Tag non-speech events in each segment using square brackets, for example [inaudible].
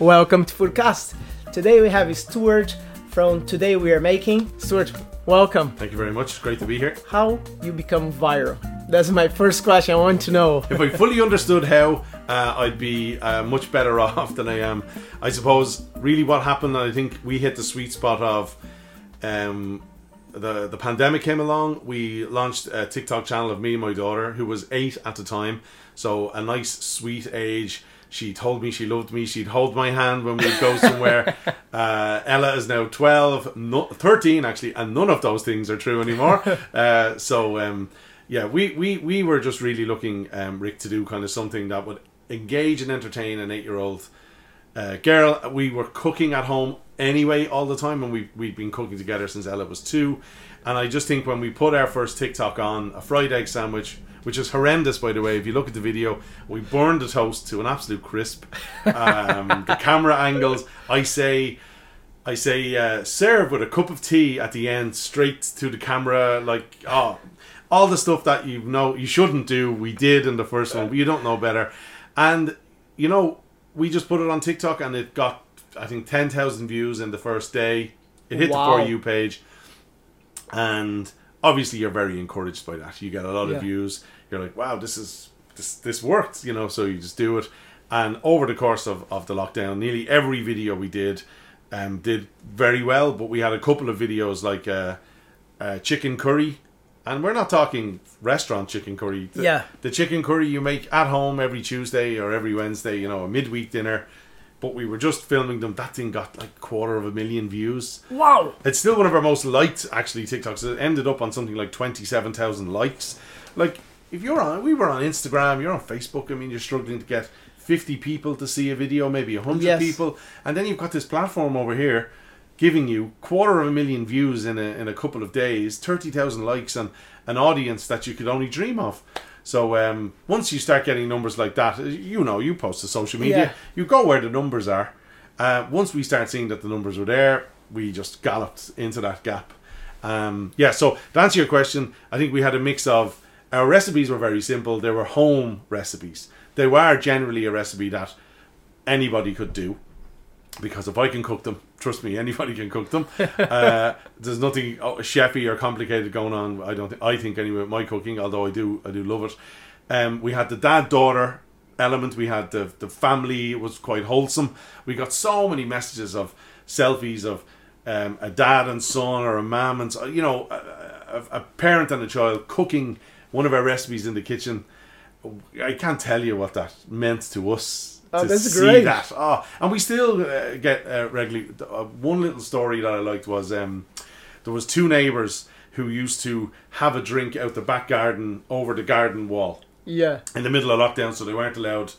Welcome to FoodKast. Today we have Stuart from Today We Are Making. Stuart, welcome. Thank you very much. It's great to be here. How you become viral? That's my first question. I want to know. If I fully understood how, uh, I'd be uh, much better [laughs] off than I am. I suppose really what happened, I think we hit the sweet spot of um, the the pandemic came along. We launched a TikTok channel of me and my daughter, who was eight at the time. So a nice, sweet age. She told me she loved me. She'd hold my hand when we'd go somewhere. [laughs] uh, Ella is now 12, no, 13 actually, and none of those things are true anymore. [laughs] uh, so, um, yeah, we, we, we were just really looking, um, Rick, to do kind of something that would engage and entertain an eight year old uh, girl. We were cooking at home anyway all the time, and we, we'd been cooking together since Ella was two. And I just think when we put our first TikTok on, a fried egg sandwich, which is horrendous, by the way. If you look at the video, we burned the toast to an absolute crisp. Um, [laughs] the camera angles, I say, I say, uh, serve with a cup of tea at the end, straight to the camera, like oh, all the stuff that you know you shouldn't do. We did in the first one, but you don't know better. And you know, we just put it on TikTok, and it got, I think, ten thousand views in the first day. It hit Wow. the for you page, and obviously you're very encouraged by that. You get a lot Yeah. of views. You're like, wow, this is this this worked, you know. So you just do it, and over the course of, of the lockdown, nearly every video we did um, did very well. But we had a couple of videos like uh, uh, chicken curry, and we're not talking restaurant chicken curry. The, Yeah. the chicken curry you make at home every Tuesday or every Wednesday, you know, a midweek dinner. But we were just filming them. That thing got like quarter of a million views. Wow. It's still one of our most liked actually TikToks. It ended up on something like twenty seven thousand likes. Like if you're on, we were on Instagram, you're on Facebook. I mean, you're struggling to get fifty people to see a video, maybe hundred Yes. people, and then you've got this platform over here giving you quarter of a million views in a in a couple of days, thirty thousand likes, and an audience that you could only dream of. So um, once you start getting numbers like that, you know, you post to social media, Yeah. you go where the numbers are. Uh, once we start seeing that the numbers were there, we just galloped into that gap. Um, yeah, so to answer your question, I think we had a mix of our recipes were very simple. They were home recipes. They were generally a recipe that anybody could do because if I can cook them, trust me, [laughs] anybody can cook them. [laughs] uh, there's nothing oh, chefy or complicated going on. I don't. Think, I think anyway with my cooking, although I do, I do love it. Um, we had the dad daughter element. We had the the family it was quite wholesome. We got so many messages of selfies of um, a dad and son or a mom and you know a, a, a parent and a child cooking one of our recipes in the kitchen. I can't tell you what that meant to us Oh, to that's see great. that. Oh, and we still uh, get uh, regularly. Uh, one little story that I liked was um, there was two neighbours who used to have a drink out the back garden over the garden wall Yeah. in the middle of lockdown, so they weren't allowed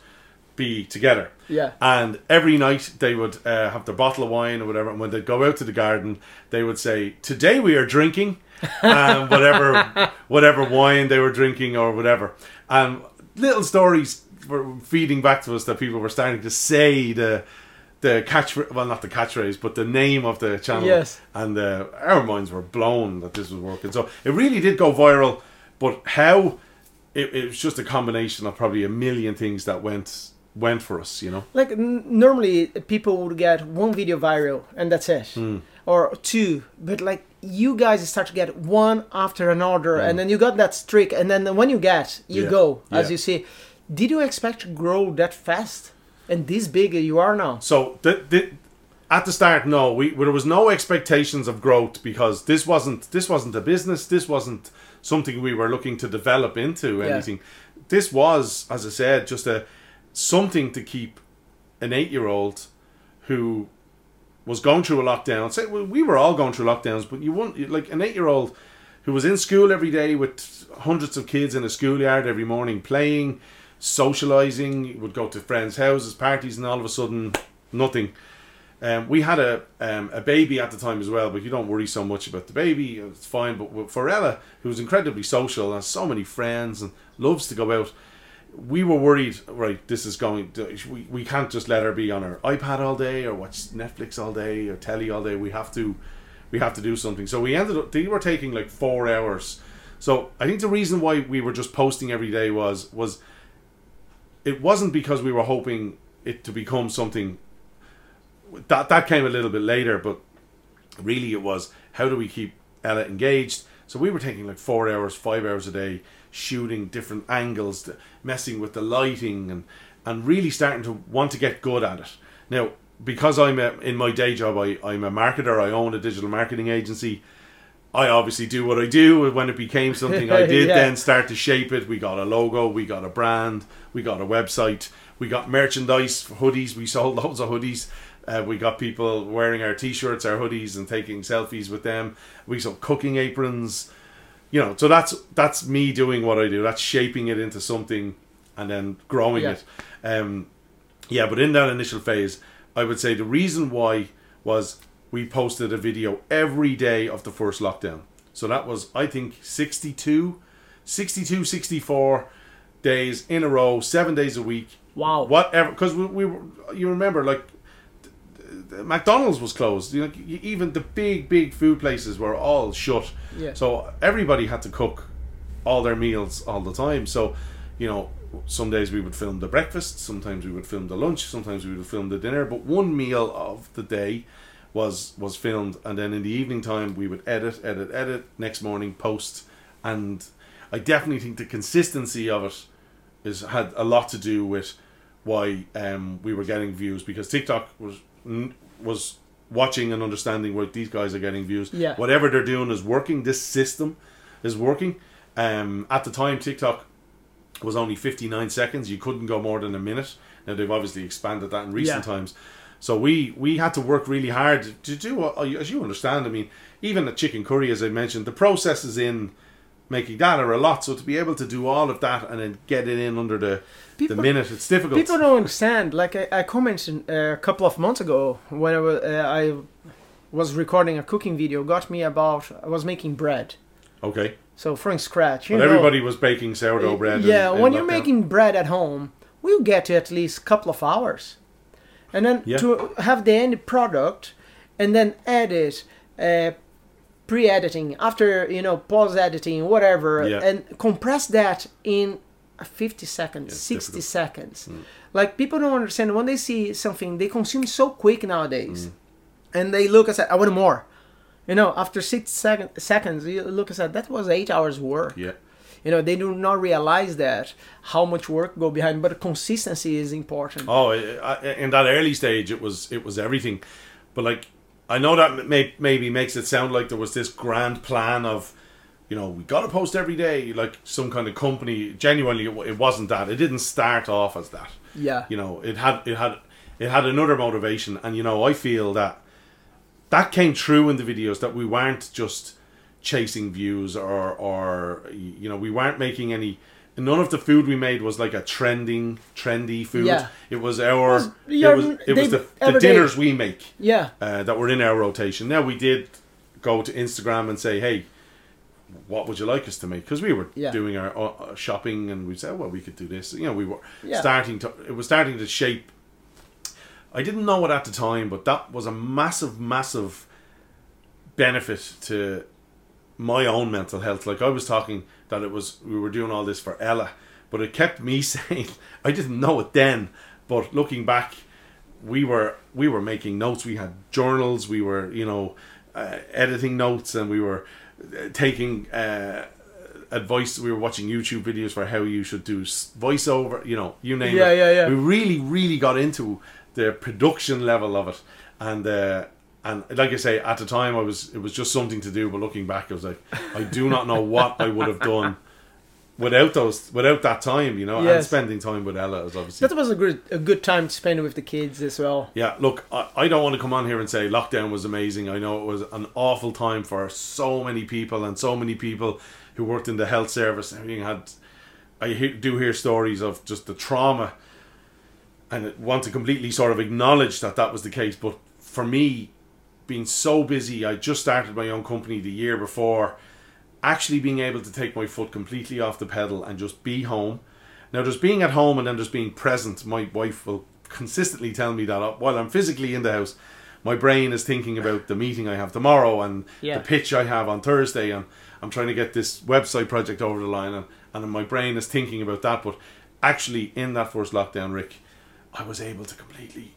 be together. Yeah. And every night they would uh, have their bottle of wine or whatever, and when they'd go out to the garden, they would say, "Today we are drinking," [laughs] um, whatever whatever wine they were drinking or whatever. And little stories were feeding back to us that people were starting to say the the catch well not the catchphrase but the name of the channel Yes. and uh, our minds were blown that this was working so it really did go viral but how it, it was just a combination of probably a million things that went went for us you know Like n- normally people would get one video viral and that's it, Hmm. or two. But like you guys start to get one after another, and then you got that streak, and then when you get, you. Yeah. go as Yeah. you see. Did you expect to grow that fast and this big you are now? So the, the, at the start, no, we there was no expectations of growth because this wasn't this wasn't a business. This wasn't something we were looking to develop into Yeah. anything. This was, as I said, just a something to keep an eight year old who was going through a lockdown. Say we we were all going through lockdowns, but you wouldn't like an eight year old who was in school every day with hundreds of kids in a schoolyard every morning playing, socializing, would go to friends' houses, parties, and all of a sudden nothing. Um, we had a um, a baby at the time as well, but you don't worry so much about the baby. It's fine. But for Ella, who was incredibly social and has so many friends and loves to go out, we were worried. Right, this is going. To, we we can't just let her be on her iPad all day or watch Netflix all day or telly all day. We have to we have to do something. So we ended up. They were taking like four hours. So I think the reason why we were just posting every day was was it wasn't because we were hoping it to become something that that came a little bit later, but really it was how do we keep Ella engaged? So we were taking like four hours, five hours a day, shooting different angles, messing with the lighting, and and really starting to want to get good at it. Now, because I'm a, in my day job, I, I'm a marketer. I own a digital marketing agency. I obviously do what I do. When it became something, I [laughs] did Yeah. then start to shape it. We got a logo, we got a brand, we got a website, we got merchandise, hoodies. We sold [laughs] loads of hoodies. Uh, we got people wearing our t-shirts, our hoodies, and taking selfies with them. We sold cooking aprons. You know, so that's that's me doing what I do. That's shaping it into something, and then growing Yeah. it. Um, yeah, but in that initial phase, I would say the reason why was we posted a video every day of the first lockdown. So that was, I think, 62, 62, 64 days in a row, seven days a week. Wow. Whatever, because we, we were, you remember, like, McDonald's was closed. You know, even the big, big food places were all shut. Yeah. So everybody had to cook all their meals all the time. So, you know, some days we would film the breakfast, sometimes we would film the lunch, sometimes we would film the dinner, but one meal of the day was was filmed and then in the evening time we would edit, edit, edit, next morning post and I definitely think the consistency of it is had a lot to do with why um, we were getting views because TikTok was was watching and understanding what these guys are getting views. Yeah. Whatever they're doing is working. This system is working. Um, at the time, TikTok was only 59 seconds. You couldn't go more than a minute. Now they've obviously expanded that in recent Yeah. times. So we we had to work really hard to do as you understand. I mean, even the chicken curry, as I mentioned, the processes in making that are a lot. So to be able to do all of that and then get it in under the People- the minute, it's difficult. People don't understand. Like I, I commented uh, a couple of months ago when I was, uh, I was recording a cooking video. Got me about I was making bread, okay, so from scratch. You but know, everybody was baking sourdough bread. Yeah, in when you're making bread at home, we'll get to at least a couple of hours, and then Yeah. to have the end product, and then edit, uh, pre-editing after you know pause editing whatever, Yeah. and compress that in 50 seconds, it's 60 difficult. seconds. Like people don't understand when they see something they consume so quick Mm. nowadays, and they look and say, "I want more." You know, after six second, seconds, you look and say, "That was eight hours work." Yeah, You know, they do not realize that how much work go behind, but consistency is important. Oh, in that early stage, it was it was everything. But like, I know that may, maybe makes it sound like there was this grand plan of, you know, we got to post every day, like some kind of company. Genuinely, it wasn't that. It didn't start off as that. Yeah. You know, it had it had it had another motivation, and you know, I feel that that came true in the videos that we weren't just chasing views or or you know we weren't making any none of the food we made was like a trending trendy food Yeah. it was our was it was, it was the, the dinners we make Yeah. uh, that were in our rotation now we did go to instagram and say hey what would you like us to make because we were Yeah. doing our uh, shopping and we said well we could do this you know we were Yeah. starting to it was starting to shape I didn't know it at the time, but that was a massive, massive benefit to my own mental health. Like I was talking that it was we were doing all this for Ella, but it kept me [laughs] saying I didn't know it then, but looking back, we were we were making notes. We had journals. We were you know uh, editing notes, and we were uh, taking. Uh, advice we were watching youtube videos for how you should do voiceover you know you name Yeah, it Yeah, yeah, yeah. we really really got into the production level of it and uh and like I say, at the time, I was it was just something to do. But looking back, I was like, I do not know what I would have done without those, without that time, you know, and spending time with Ella is obviously. That was a good a good time to spend with the kids as well. Yeah, look, I, I don't want to come on here and say lockdown was amazing. I know it was an awful time for so many people and so many people who worked in the health service. and Everything had, I do hear stories of just the trauma, and I want to completely sort of acknowledge that that was the case. But for me, being so busy, I just started my own company the year before. Actually, being able to take my foot completely off the pedal and just be home. Now, there's being at home and then there's being present. My wife will consistently tell me that uh, while I'm physically in the house, my brain is thinking about the meeting I have tomorrow and Yeah. the pitch I have on Thursday, and I'm trying to get this website project over the line, and, and my brain is thinking about that. But actually, in that first lockdown, Rick, I was able to completely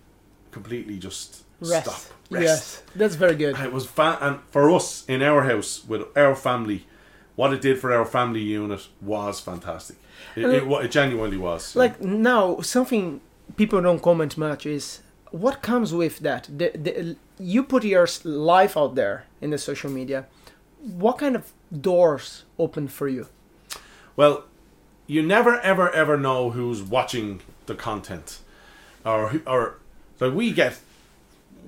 completely just Rest. stop. Rest. Yes, that's very good. And it was fa- and for us in our house with our family, what it did for our family unit was fantastic. It, it, it genuinely was. Like now, something people don't comment much is what comes with that. The, the, you put your life out there in the social media. What kind of doors open for you? Well, you never ever ever know who's watching the content, or or like we get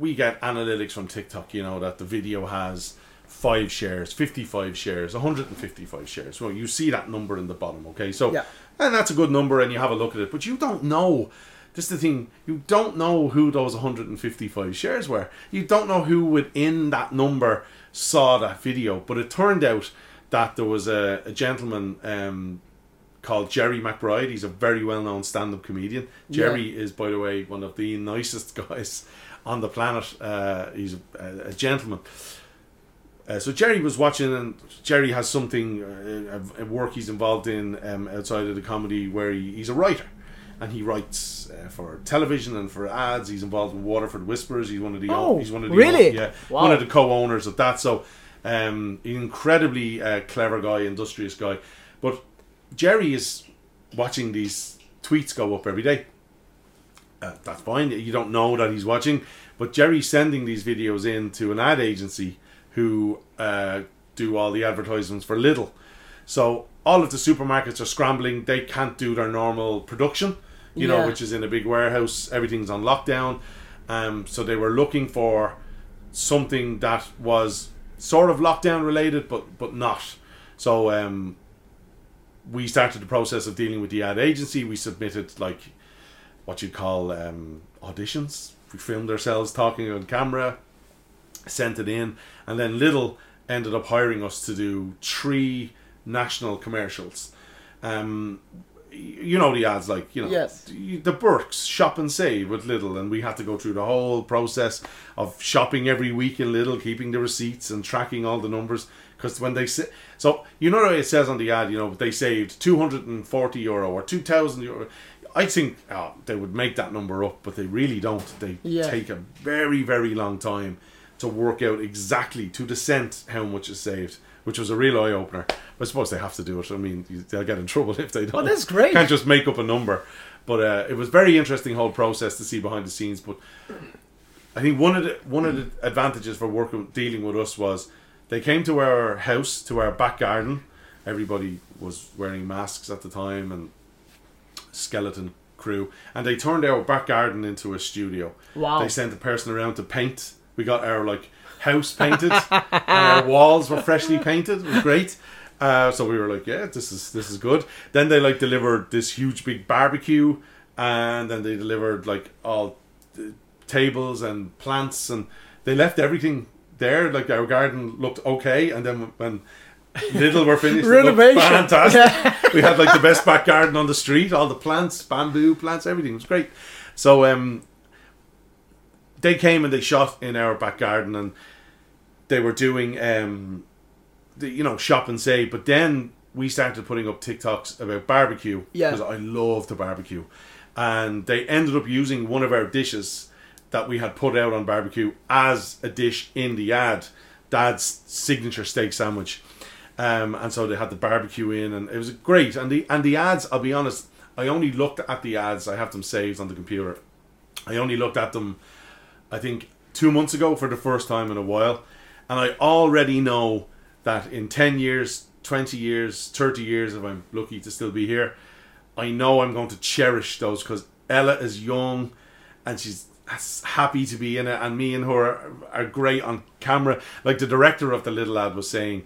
we get analytics from TikTok. You know that the video has five shares, fifty five shares, one hundred and fifty five shares. Well, you see that number in the bottom. Okay, so Yeah. and that's a good number, and you have a look at it, but you don't know. This is the thing. You don't know who those 155 shares were. You don't know who within that number saw that video. But it turned out that there was a, a gentleman um, called Jerry McBride. He's a very well known stand up comedian. Jerry is, by the way, one of the nicest [laughs] guys on the planet. Uh, he's a, a gentleman. Uh, so Jerry was watching, and Jerry has something, uh, work he's involved in um, outside of the comedy, where he, he's a writer, and he writes uh, for television and for ads. He's involved with Waterford Whispers. He's one of the Oh, he's one of the really? yeah Wow. one of the co-owners of that. So um, incredibly uh, clever guy, industrious guy. But Jerry is watching these tweets go up every day. Uh, that's fine. You don't know that he's watching, but Jerry's sending these videos in to an ad agency who uh, do all the advertisements for Lidl. So all of the supermarkets are scrambling. They can't do their normal production, you know, which is in a big warehouse. Everything's on lockdown. Um, so they were looking for something that was sort of lockdown related, but but not. So um, we started the process of dealing with the ad agency. We submitted like what you'd call um, auditions. We filmed ourselves talking on camera, sent it in, and then Lidl ended up hiring us to do three national commercials. Um, you know the ads like you know Yes. the Burks shop and save with Lidl, and we had to go through the whole process of shopping every week in Lidl, keeping the receipts and tracking all the numbers. Because when they say so, you know what it says on the ad, you know they saved two hundred and forty euro or two thousand euro. I think oh, they would make that number up, but they really don't. They Yeah. take a very very long time to work out exactly to the cent how much is saved, which was a real eye opener. I suppose they have to do it. I mean, they'll get in [laughs] trouble if they don't. that's great. Can't just make up a number. But uh, it was very interesting whole process to see behind the scenes. But I think one of the one of the advantages for working dealing with us was they came to our house to our back garden. Everybody was wearing masks at the time and skeleton crew, and they turned our back garden into a studio. Wow. They sent a person around to paint. We got our like house painted, and our [laughs] walls were freshly painted. It was great. Uh, so we were like, yeah, this is this is good. Then they like delivered this huge big barbecue, and then they delivered like all tables and plants, and they left everything there. Like our garden looked okay, and then when Lidl were finished, it Renovation. fantastic. we had like the best back garden on the street, all the plants, bamboo plants, everything was great. So um, they came and they shot in our back garden, and they were doing um, the you know shop and save. But then we started putting up TikToks about barbecue Yeah. because I love to barbecue, and they ended up using one of our dishes that we had put out on barbecue as a dish in the ad. Dad's signature steak sandwich. Um, and so they had the barbecue in, and it was great. And the and the ads, I'll be honest, I only looked at the ads. I have them saved on the computer. I only looked at them, I think, two months ago for the first time in a while, and I already know that in ten years, twenty years, thirty years, if I'm lucky to still be here, I know I'm going to cherish those because Ella is young, and she's happy to be in it, and me and her are, are great on camera. Like the director of the Lidl ad was saying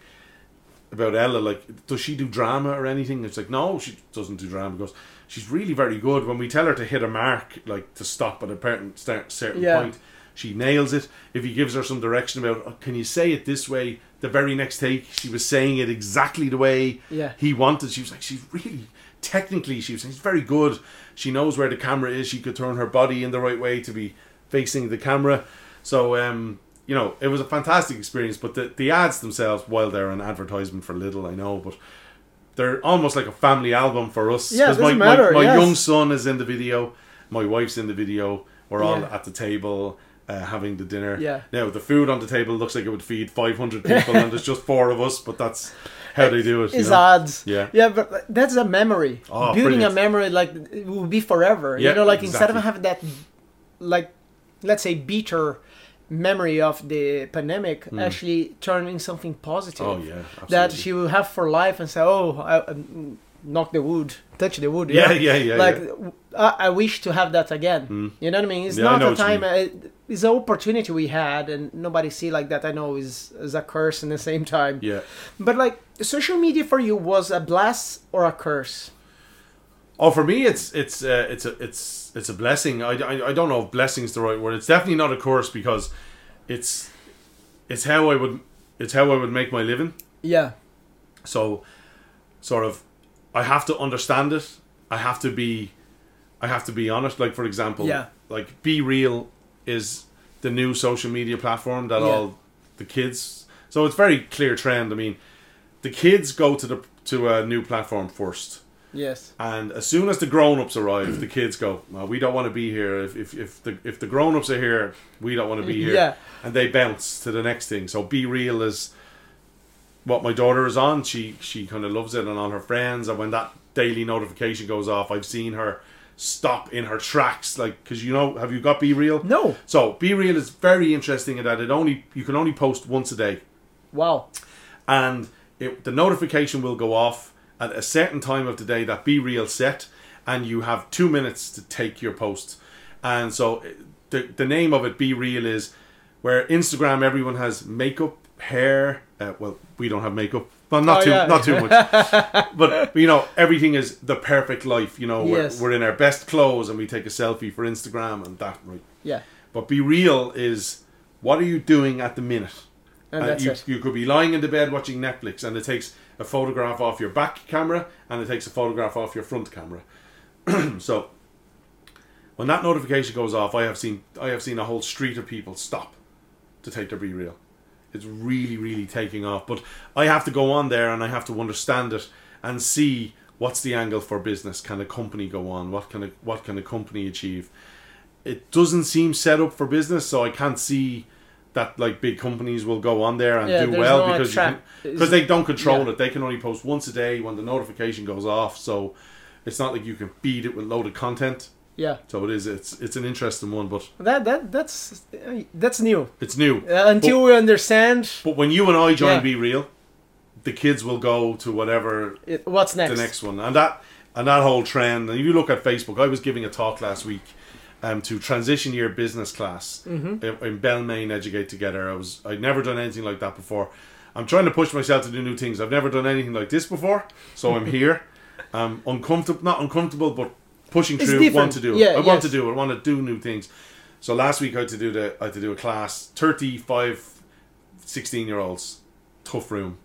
about Ella, like, does she do drama or anything? It's like, no, she doesn't do drama. Because she's really very good. When we tell her to hit a mark, like to stop at a certain, cer- certain Yeah. point, she nails it. If he gives her some direction about, oh, can you say it this way? The very next take, she was saying it exactly the way Yeah. he wanted. She was like, she's really technically, she was she's very good. She knows where the camera is. She could turn her body in the right way to be facing the camera. So, um, you know, it was a fantastic experience. But the, the ads themselves, while they're an advertisement for Lidl, I know, but they're almost like a family album for us. Yeah, it my, doesn't my, matter, my yes. young son is in the video. My wife's in the video. we're all Yeah. at the table uh, having the dinner. Yeah. Now the food on the table looks like it would feed 500 people, and there's just four of us. But that's how they do it. you It's know? odds. Yeah. Yeah, but that's a memory. Oh, Building brilliant. a memory like it will be forever. Yeah, you know, like instead of having that, like, let's say bitter memory of the pandemic, actually turning something positive. Oh yeah, that she will have for life and say, "Oh, I, um, knock the wood, touch the wood." Yeah, know? yeah, yeah, Like yeah. I, I wish to have that again. You know what I mean? It's Yeah, not a time. Uh, it's an opportunity we had, and nobody see like that. I know is is a curse in the same time. Yeah. But like social media for you was a bless or a curse? Oh, for me, it's it's uh, it's a it's it's a blessing. I, I, I don't know if blessing is the right word. It's definitely not a curse because it's it's how I would it's how I would make my living. Yeah. So, sort of, I have to understand it. I have to be, I have to be honest. Like for example, Yeah. like BeReal is the new social media platform that Yeah. all the kids. So it's very clear trend. I mean, the kids go to the to a new platform first. Yes. And as soon as the grown-ups arrive, the kids go, well, "We don't want to be here. If, if, if the if the grown-ups are here, we don't want to be here." Yeah. And they bounce to the next thing. So BeReal is what my daughter is on. She she kind of loves it, and on her friends. And when that daily notification goes off, I've seen her stop in her tracks, like because you know, have you got BeReal? No. So BeReal is very interesting in that it only you can only post once a day Wow. and it, the notification will go off at a certain time of the day that BeReal set and you have two minutes to take your post and so the, the name of it BeReal is where instagram everyone has makeup hair uh, well we don't have makeup well not Oh, too yeah. not too much [laughs] but you know everything is the perfect life you know we're, Yes. we're in our best clothes and we take a selfie for instagram and that right Yeah. but BeReal is what are you doing at the minute And that's you, it. you could be lying in the bed watching Netflix, and it takes a photograph off your back camera, and it takes a photograph off your front camera. [clears throat] so, when that notification goes off, I have seen I have seen a whole street of people stop to take their BeReal. It's really, really taking off. But I have to go on there, and I have to understand it and see what's the angle for business. Can a company go on? What can a, what can a company achieve? It doesn't seem set up for business, so I can't see that like big companies will go on there and Yeah, do well no because you can- because they don't control yeah. it. They can only post once a day when the notification goes off. So it's not like you can feed it with loaded content. Yeah. So it is. It's it's an interesting one, but That that that's that's new. it's new. Uh, until we understand But when you and I join Yeah. BeReal, the kids will go to whatever it, what's next. the next one, and that and that whole trend. And if you look at Facebook, I was giving a talk last week um, to transition year business class Mm-hmm. in, in Belmayne Educate Together. I was I'd never done anything like that before. I'm trying to push myself to do new things. I've never done anything like this before, so I'm [laughs] here. I'm uncomfortable, not uncomfortable, but pushing It's through. different. Want to do it. Yeah, I want yes. to do it. I want to do new things. So last week I had to do the I had to do a class 35 16 year olds tough room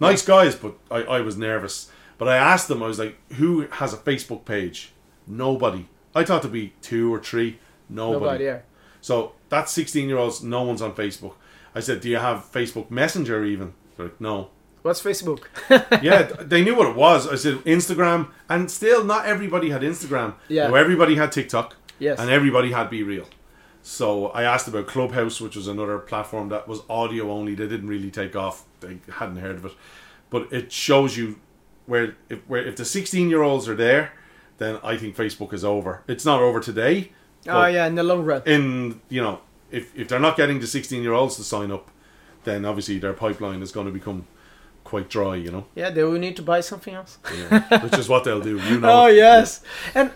nice guys but I, I was nervous but I asked them I was like who has a Facebook page nobody I thought there'd be two or three nobody, Nobody. Yeah. so that 16 year olds no one's on Facebook I said do you have Facebook Messenger even They're like no What's Facebook? [laughs] yeah, [laughs] they knew what it was. I said Instagram, and still not everybody had Instagram. Yeah. Now, everybody had TikTok. Yes. And everybody had BeReal. So I asked about Clubhouse, which was another platform that was audio only. They didn't really take off. They hadn't heard of it, but it shows you where if where if the sixteen year olds are there, then I think Facebook is over. It's not over today. oh yeah, in the long run. In you know, if if they're not getting the sixteen year olds to sign up, then obviously their pipeline is going to become quite dry. You know. Yeah, they will need to buy something else. [laughs] Yeah, which is what they'll do. You [laughs] know. Oh yes. And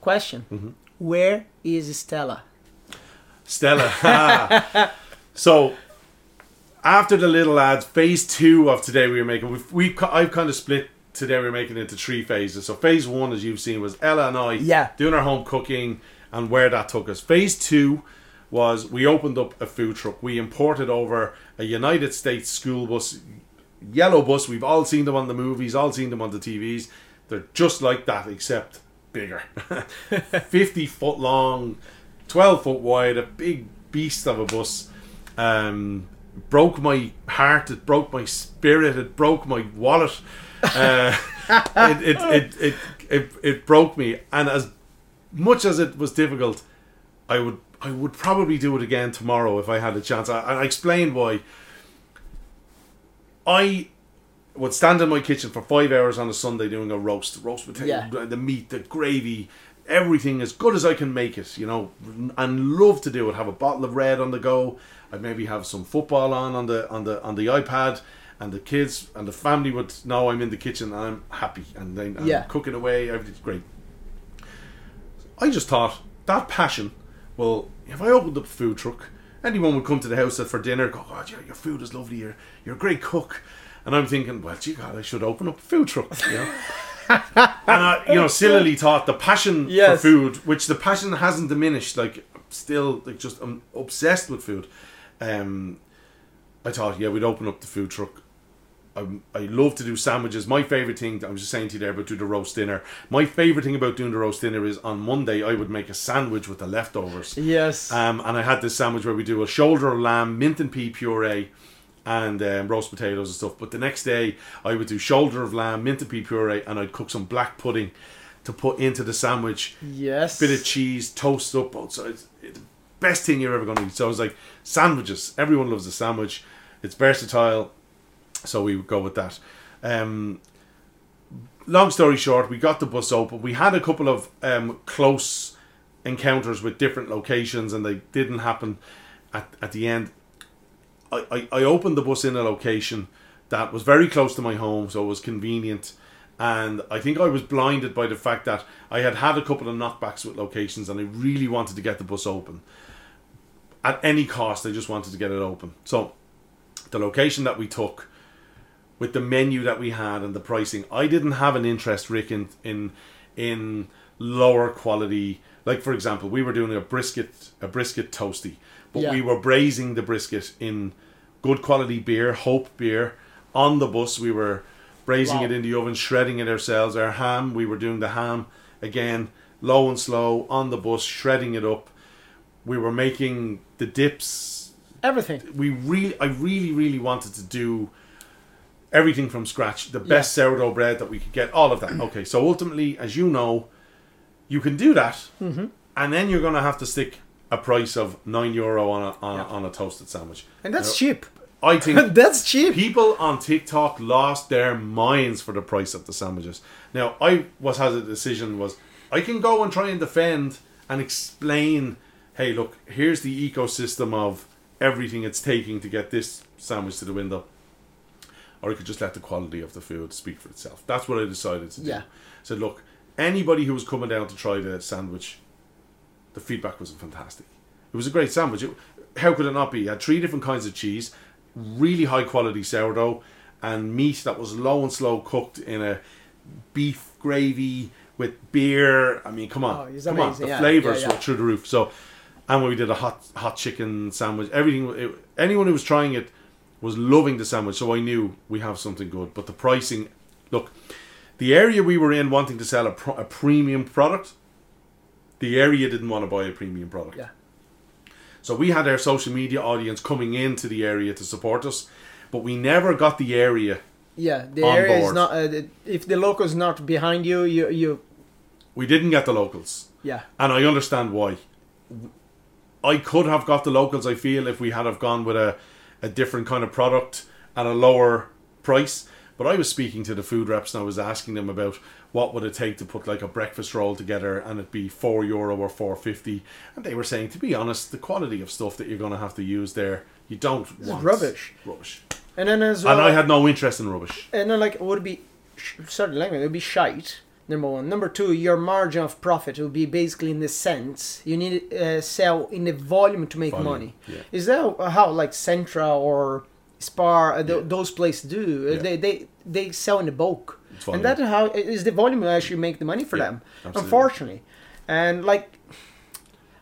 question: Mm-hmm. Where is Stella? Stella. [laughs] So after the Lidl ads, phase two of today we were making. We've, we I've kind of split today. We're making it into three phases. So phase one, as you've seen, was Ella and I Yeah. doing our home cooking and where that took us. Phase two was we opened up a food truck. We imported over a United States school bus, yellow bus. We've all seen them on the movies, all seen them on the TVs. They're just like that, except bigger. [laughs] 50 foot long, 12 foot wide, a big beast of a bus. Um, broke my heart, it broke my spirit, it broke my wallet. Uh, [laughs] it, it, it, it, it, it broke me. And as much as it was difficult, I would I would probably do it again tomorrow if I had a chance. I, I explained why. I would stand in my kitchen for five hours on a Sunday doing a roast, roast potato, Yeah. the meat, the gravy, everything as good as I can make it, you know, and love to do it. Have a bottle of red on the go. I'd maybe have some football on on the on the on the iPad, and the kids and the family would know I'm in the kitchen and I'm happy and then I'm Yeah. cooking away. Everything's great. I just thought that passion. Well, if I opened up a food truck, anyone would come to the house for dinner. Go, God, your, your food is lovely. You're you're a great cook. And I'm thinking, well, gee, God, I should open up a food truck. You know. [laughs] and I, you know, sillily thought the passion Yes. for food, which the passion hasn't diminished. Like, still like just I'm obsessed with food. Um, I thought, yeah, we'd open up the food truck. I, I love to do sandwiches. My favorite thing, I was just saying to you there about do the roast dinner. My favorite thing about doing the roast dinner is on Monday I would make a sandwich with the leftovers. Yes. Um, and I had this sandwich where we do a shoulder of lamb, mint and pea puree, and um, roast potatoes and stuff. But the next day I would do shoulder of lamb, mint and pea puree, and I'd cook some black pudding to put into the sandwich yes. bit of cheese, toast up both sides. It's the best thing you're ever going to eat. So I was like, sandwiches. Everyone loves a sandwich. It's versatile. So we would go with that. Um, long story short, we got the bus open. We had a couple of um, close encounters with different locations, and they didn't happen at, at the end. I, I, I opened the bus in a location that was very close to my home, so it was convenient. And I think I was blinded by the fact that I had had a couple of knockbacks with locations, and I really wanted to get the bus open. At any cost, I just wanted to get it open. So, the location that we took, with the menu that we had and the pricing, I didn't have an interest, Rick, in in, in lower quality. Like for example, we were doing a brisket a brisket toasty, but Yeah. we were braising the brisket in good quality beer, Hope beer. On the bus, we were braising Wow. it in the oven, shredding it ourselves. Our ham, we were doing the ham again, low and slow on the bus, shredding it up. We were making the dips Everything. we really I really really wanted to do everything from scratch the best sourdough bread that we could get all of that [clears throat] okay so ultimately as you know you can do that Mm-hmm. and then you're going to have to stick a price of 9 euro on a, on, a, on a toasted sandwich And that's Now, cheap. I [laughs] think that's cheap. people on TikTok lost their minds for the price of the sandwiches. Now, I was had a decision was I can go and try and defend and explain, hey, look, here's the ecosystem of everything it's taking to get this sandwich to the window. Or I could just let the quality of the food speak for itself. That's what I decided to do. Yeah. Said, look, anybody who was coming down to try the sandwich, the feedback was fantastic. It was a great sandwich. It- how could it not be? It had three different kinds of cheese, really high quality sourdough, and meat that was low and slow cooked in a beef gravy with beer. I mean, come on, Oh, come on, the yeah, flavors yeah, yeah. were through the roof. So, and when we did a hot hot chicken sandwich. Everything. It, anyone who was trying it was loving the sandwich. So I knew we have something good. But the pricing, look, the area we were in wanting to sell a, pro, a premium product, the area didn't want to buy a premium product. Yeah. So we had our social media audience coming into the area to support us, but we never got the area. Yeah, the area is not. Uh, if the local's not behind you, you you We didn't get the locals, yeah and I understand why. I could have got the locals. I feel if we had have gone with a, a different kind of product at a lower price. But I was speaking to the food reps and I was asking them about what would it take to put like a breakfast roll together and it'd be four euro or four fifty, and they were saying, to be honest, the quality of stuff that you're going to have to use there, you don't want rubbish. Rubbish. and then as well. And I had no interest in rubbish. and then like it would be sorry language it would be shite number one number two your margin of profit will be basically in the sense you need to uh, sell in the volume to make Volume, money yeah. is that how like Centra or Spar uh, th- Yeah. those places do Yeah. they, they they sell in the bulk and that how is the volume actually make the money for Yeah, them absolutely. unfortunately and like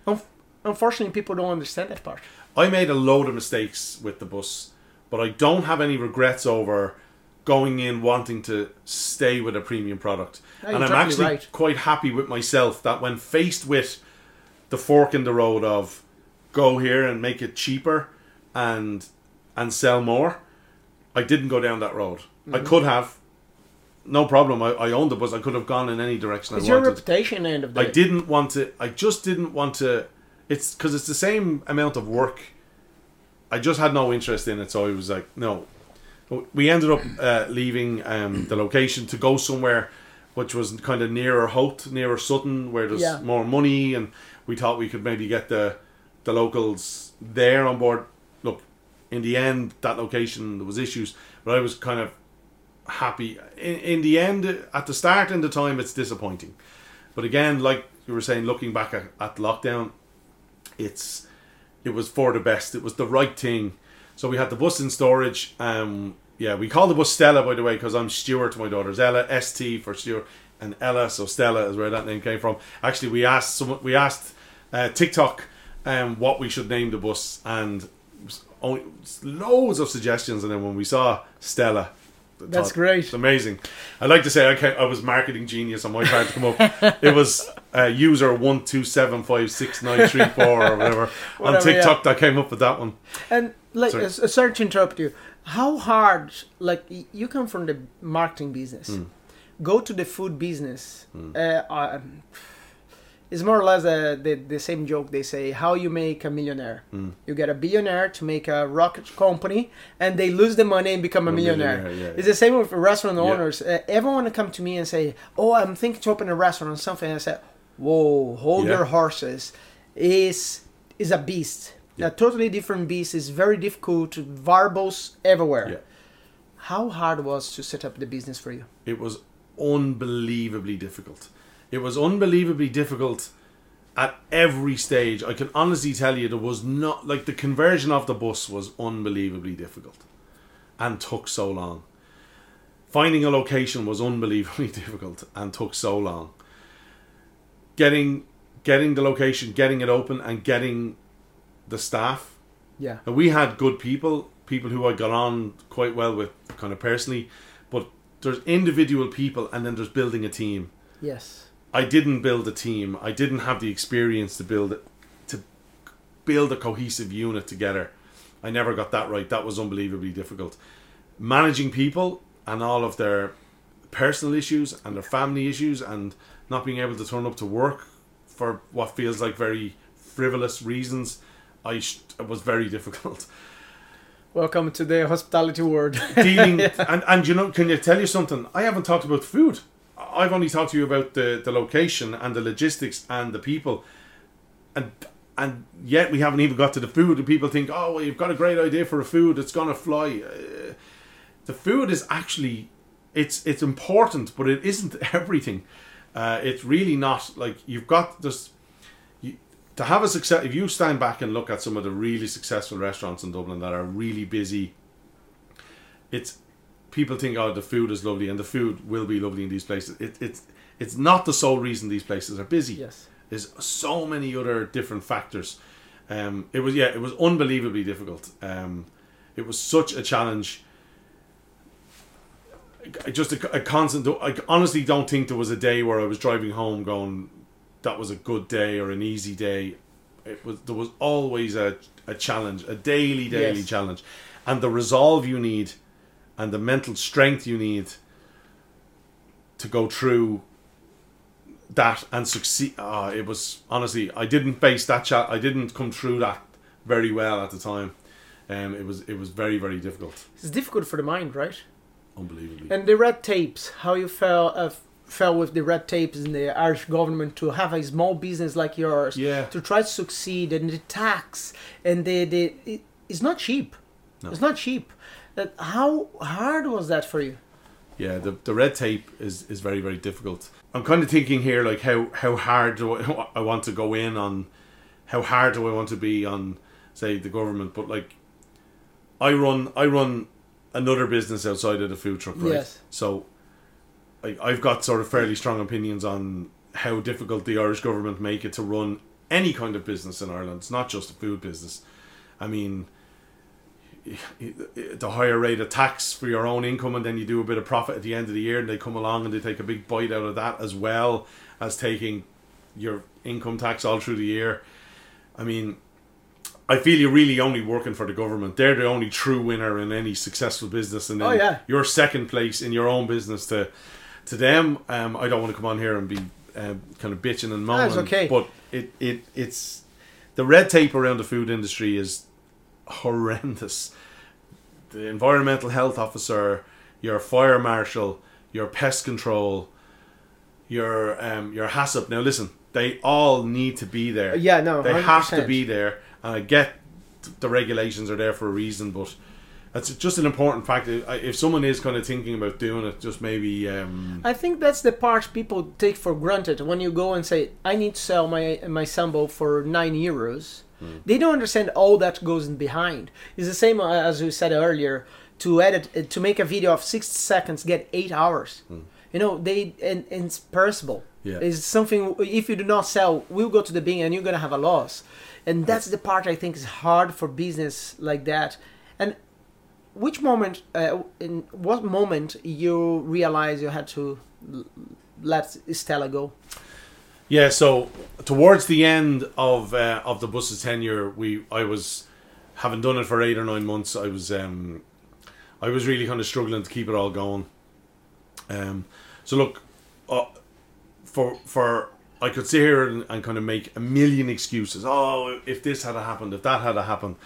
unf- unfortunately people don't understand that part I made a load of mistakes with the bus, but I don't have any regrets over going in wanting to stay with a premium product. No, and I'm totally actually right. quite happy with myself that when faced with the fork in the road of go here and make it cheaper and and sell more, I didn't go down that road. Mm-hmm. I could have. No problem. I, I owned the bus. I could have gone in any direction it's I your wanted. reputation end of the I day didn't want to. I just didn't want to it's because it's the same amount of work. I just had no interest in it, so I was like, no. We ended up uh, leaving um, the location to go somewhere which was kind of nearer Howth, nearer Sutton, where there's Yeah. more money, and we thought we could maybe get the the locals there on board. Look, in the end, that location there was issues, but I was kind of happy. In, in the end, at the start and the time, it's disappointing. But again, like you were saying, looking back at, at lockdown, it's it was for the best. It was the right thing. So we had the bus in storage. Um, yeah, we call the bus Stella, by the way, because I'm Stuart my daughter's Ella, ST for Stuart, and Ella, so Stella is where that name came from. Actually, we asked someone, we asked uh, TikTok um, what we should name the bus, and only loads of suggestions. And then when we saw Stella, That's great. It's amazing. I like to say I, I was marketing genius on my part to come up. [laughs] it was uh, user one two seven five six nine three four or whatever, [laughs] on Whatever, yeah. TikTok that came up with that one. And like, Sorry. uh, sorry to interrupt you. How hard, like, you come from the marketing business, Hmm. go to the food business. Uh, um, it's more or less uh, the, the same joke they say how you make a millionaire. Hmm. You get a billionaire to make a rocket company, and they lose the money and become a A millionaire. millionaire, yeah, It's the same with restaurant Yeah. owners. Uh, everyone come to me and say, "Oh, I'm thinking to open a restaurant or something." I said "Whoa, hold Yeah. your horses." Is is a beast. Yeah. A totally different beast. It's very difficult. Variables everywhere. Yeah. How hard was to set up the business for you? It was unbelievably difficult. It was unbelievably difficult at every stage. I can honestly tell you there was not like the conversion of the bus was unbelievably difficult and took so long. Finding a location was unbelievably [laughs] difficult and took so long. Getting getting the location, getting it open and getting the staff Yeah. and we had good people, people who I got on quite well with, kind of personally. But there's individual people, and then there's building a team. Yes. I didn't build a team. I didn't have the experience to build it, to build a cohesive unit together. I never got that right. That was unbelievably difficult. Managing people and all of their personal issues and their family issues, and not being able to turn up to work for what feels like very frivolous reasons, I sh- it was very [laughs] difficult. Welcome to the hospitality world. dealing [laughs] and and you know can you tell you something i haven't talked about food i've only talked to you about the the location and the logistics and the people. And and yet we haven't even got to the food and people think oh well you've got a great idea for a food it's gonna fly. Uh, the food is actually it's it's important but it isn't [laughs] everything. Uh, it's really not like you've got this you, to have a success if you stand back and look at some of the really successful restaurants in dublin that are really busy it's people think oh the food is lovely and the food will be lovely in these places. It, it's it's not the sole reason these places are busy. Yes. there's so many other different factors. Um, it was yeah it was unbelievably difficult. Um, it was such a challenge. Just a, a constant I honestly don't think there was a day where I was driving home going that was a good day or an easy day. It was there was always a, a challenge a daily daily Yes. challenge. And the resolve you need and the mental strength you need to go through that and succeed. Uh, it was honestly, I didn't base that chat. I didn't come through that very well at the time. Um, it was it was very very difficult, It's difficult for the mind, right? unbelievably. And the red tapes, how you fell uh, fell with the red tapes in the Irish government to have a small business like yours Yeah. to try to succeed and the tax and the the it, it's not cheap. No. It's not cheap. That how hard was that for you? yeah, the, the red tape is, is very very difficult. I'm kind of thinking here like how how hard do I, [laughs] I want to go in on, how hard do I want to be on, say the government? But like, I run I run another business outside of the food truck, right? Yes. So, I, I've got sort of fairly strong opinions on how difficult the Irish government make it to run any kind of business in Ireland. It's not just a food business. I mean, the higher rate of tax for your own income, and then you do a bit of profit at the end of the year, and they come along and they take a big bite out of that as well as taking your income tax all through the year. I mean, I feel you're really only working for the government. They're the only true winner in any successful business, and then Oh, yeah. you're second place in your own business to to them. Um, I don't want to come on here and be um, kind of bitching and moaning, That's okay. but it, it it's the red tape around the food industry is horrendous. The environmental health officer, your fire marshal, your pest control, your um, your HACCP. Now listen, they all need to be there. Yeah, no, they have to be there. And I get the regulations are there for a reason, but it's just an important fact. If someone is kind of thinking about doing it, just maybe um, I think that's the part people take for granted when you go and say, "I need to sell my my sambo for nine euros." They don't understand all that goes in behind. It's the same uh, as we said earlier. To edit, uh, to make a video of sixty seconds, get eight hours. You know, they and, and it's perishable. Yeah. It's something. If you do not sell, we'll go to the bin and you're gonna have a loss. And that's the part I think is hard for business like that. And which moment uh, in what moment you realize you had to let Stella go Yeah, so towards the end of uh, of the bus's tenure, we I was having done it for eight or nine months. I was um, I was really kind of struggling to keep it all going. Um, so look, uh, for for I could sit here and, and kind of make a million excuses. Oh, if this had happened, if that had happened,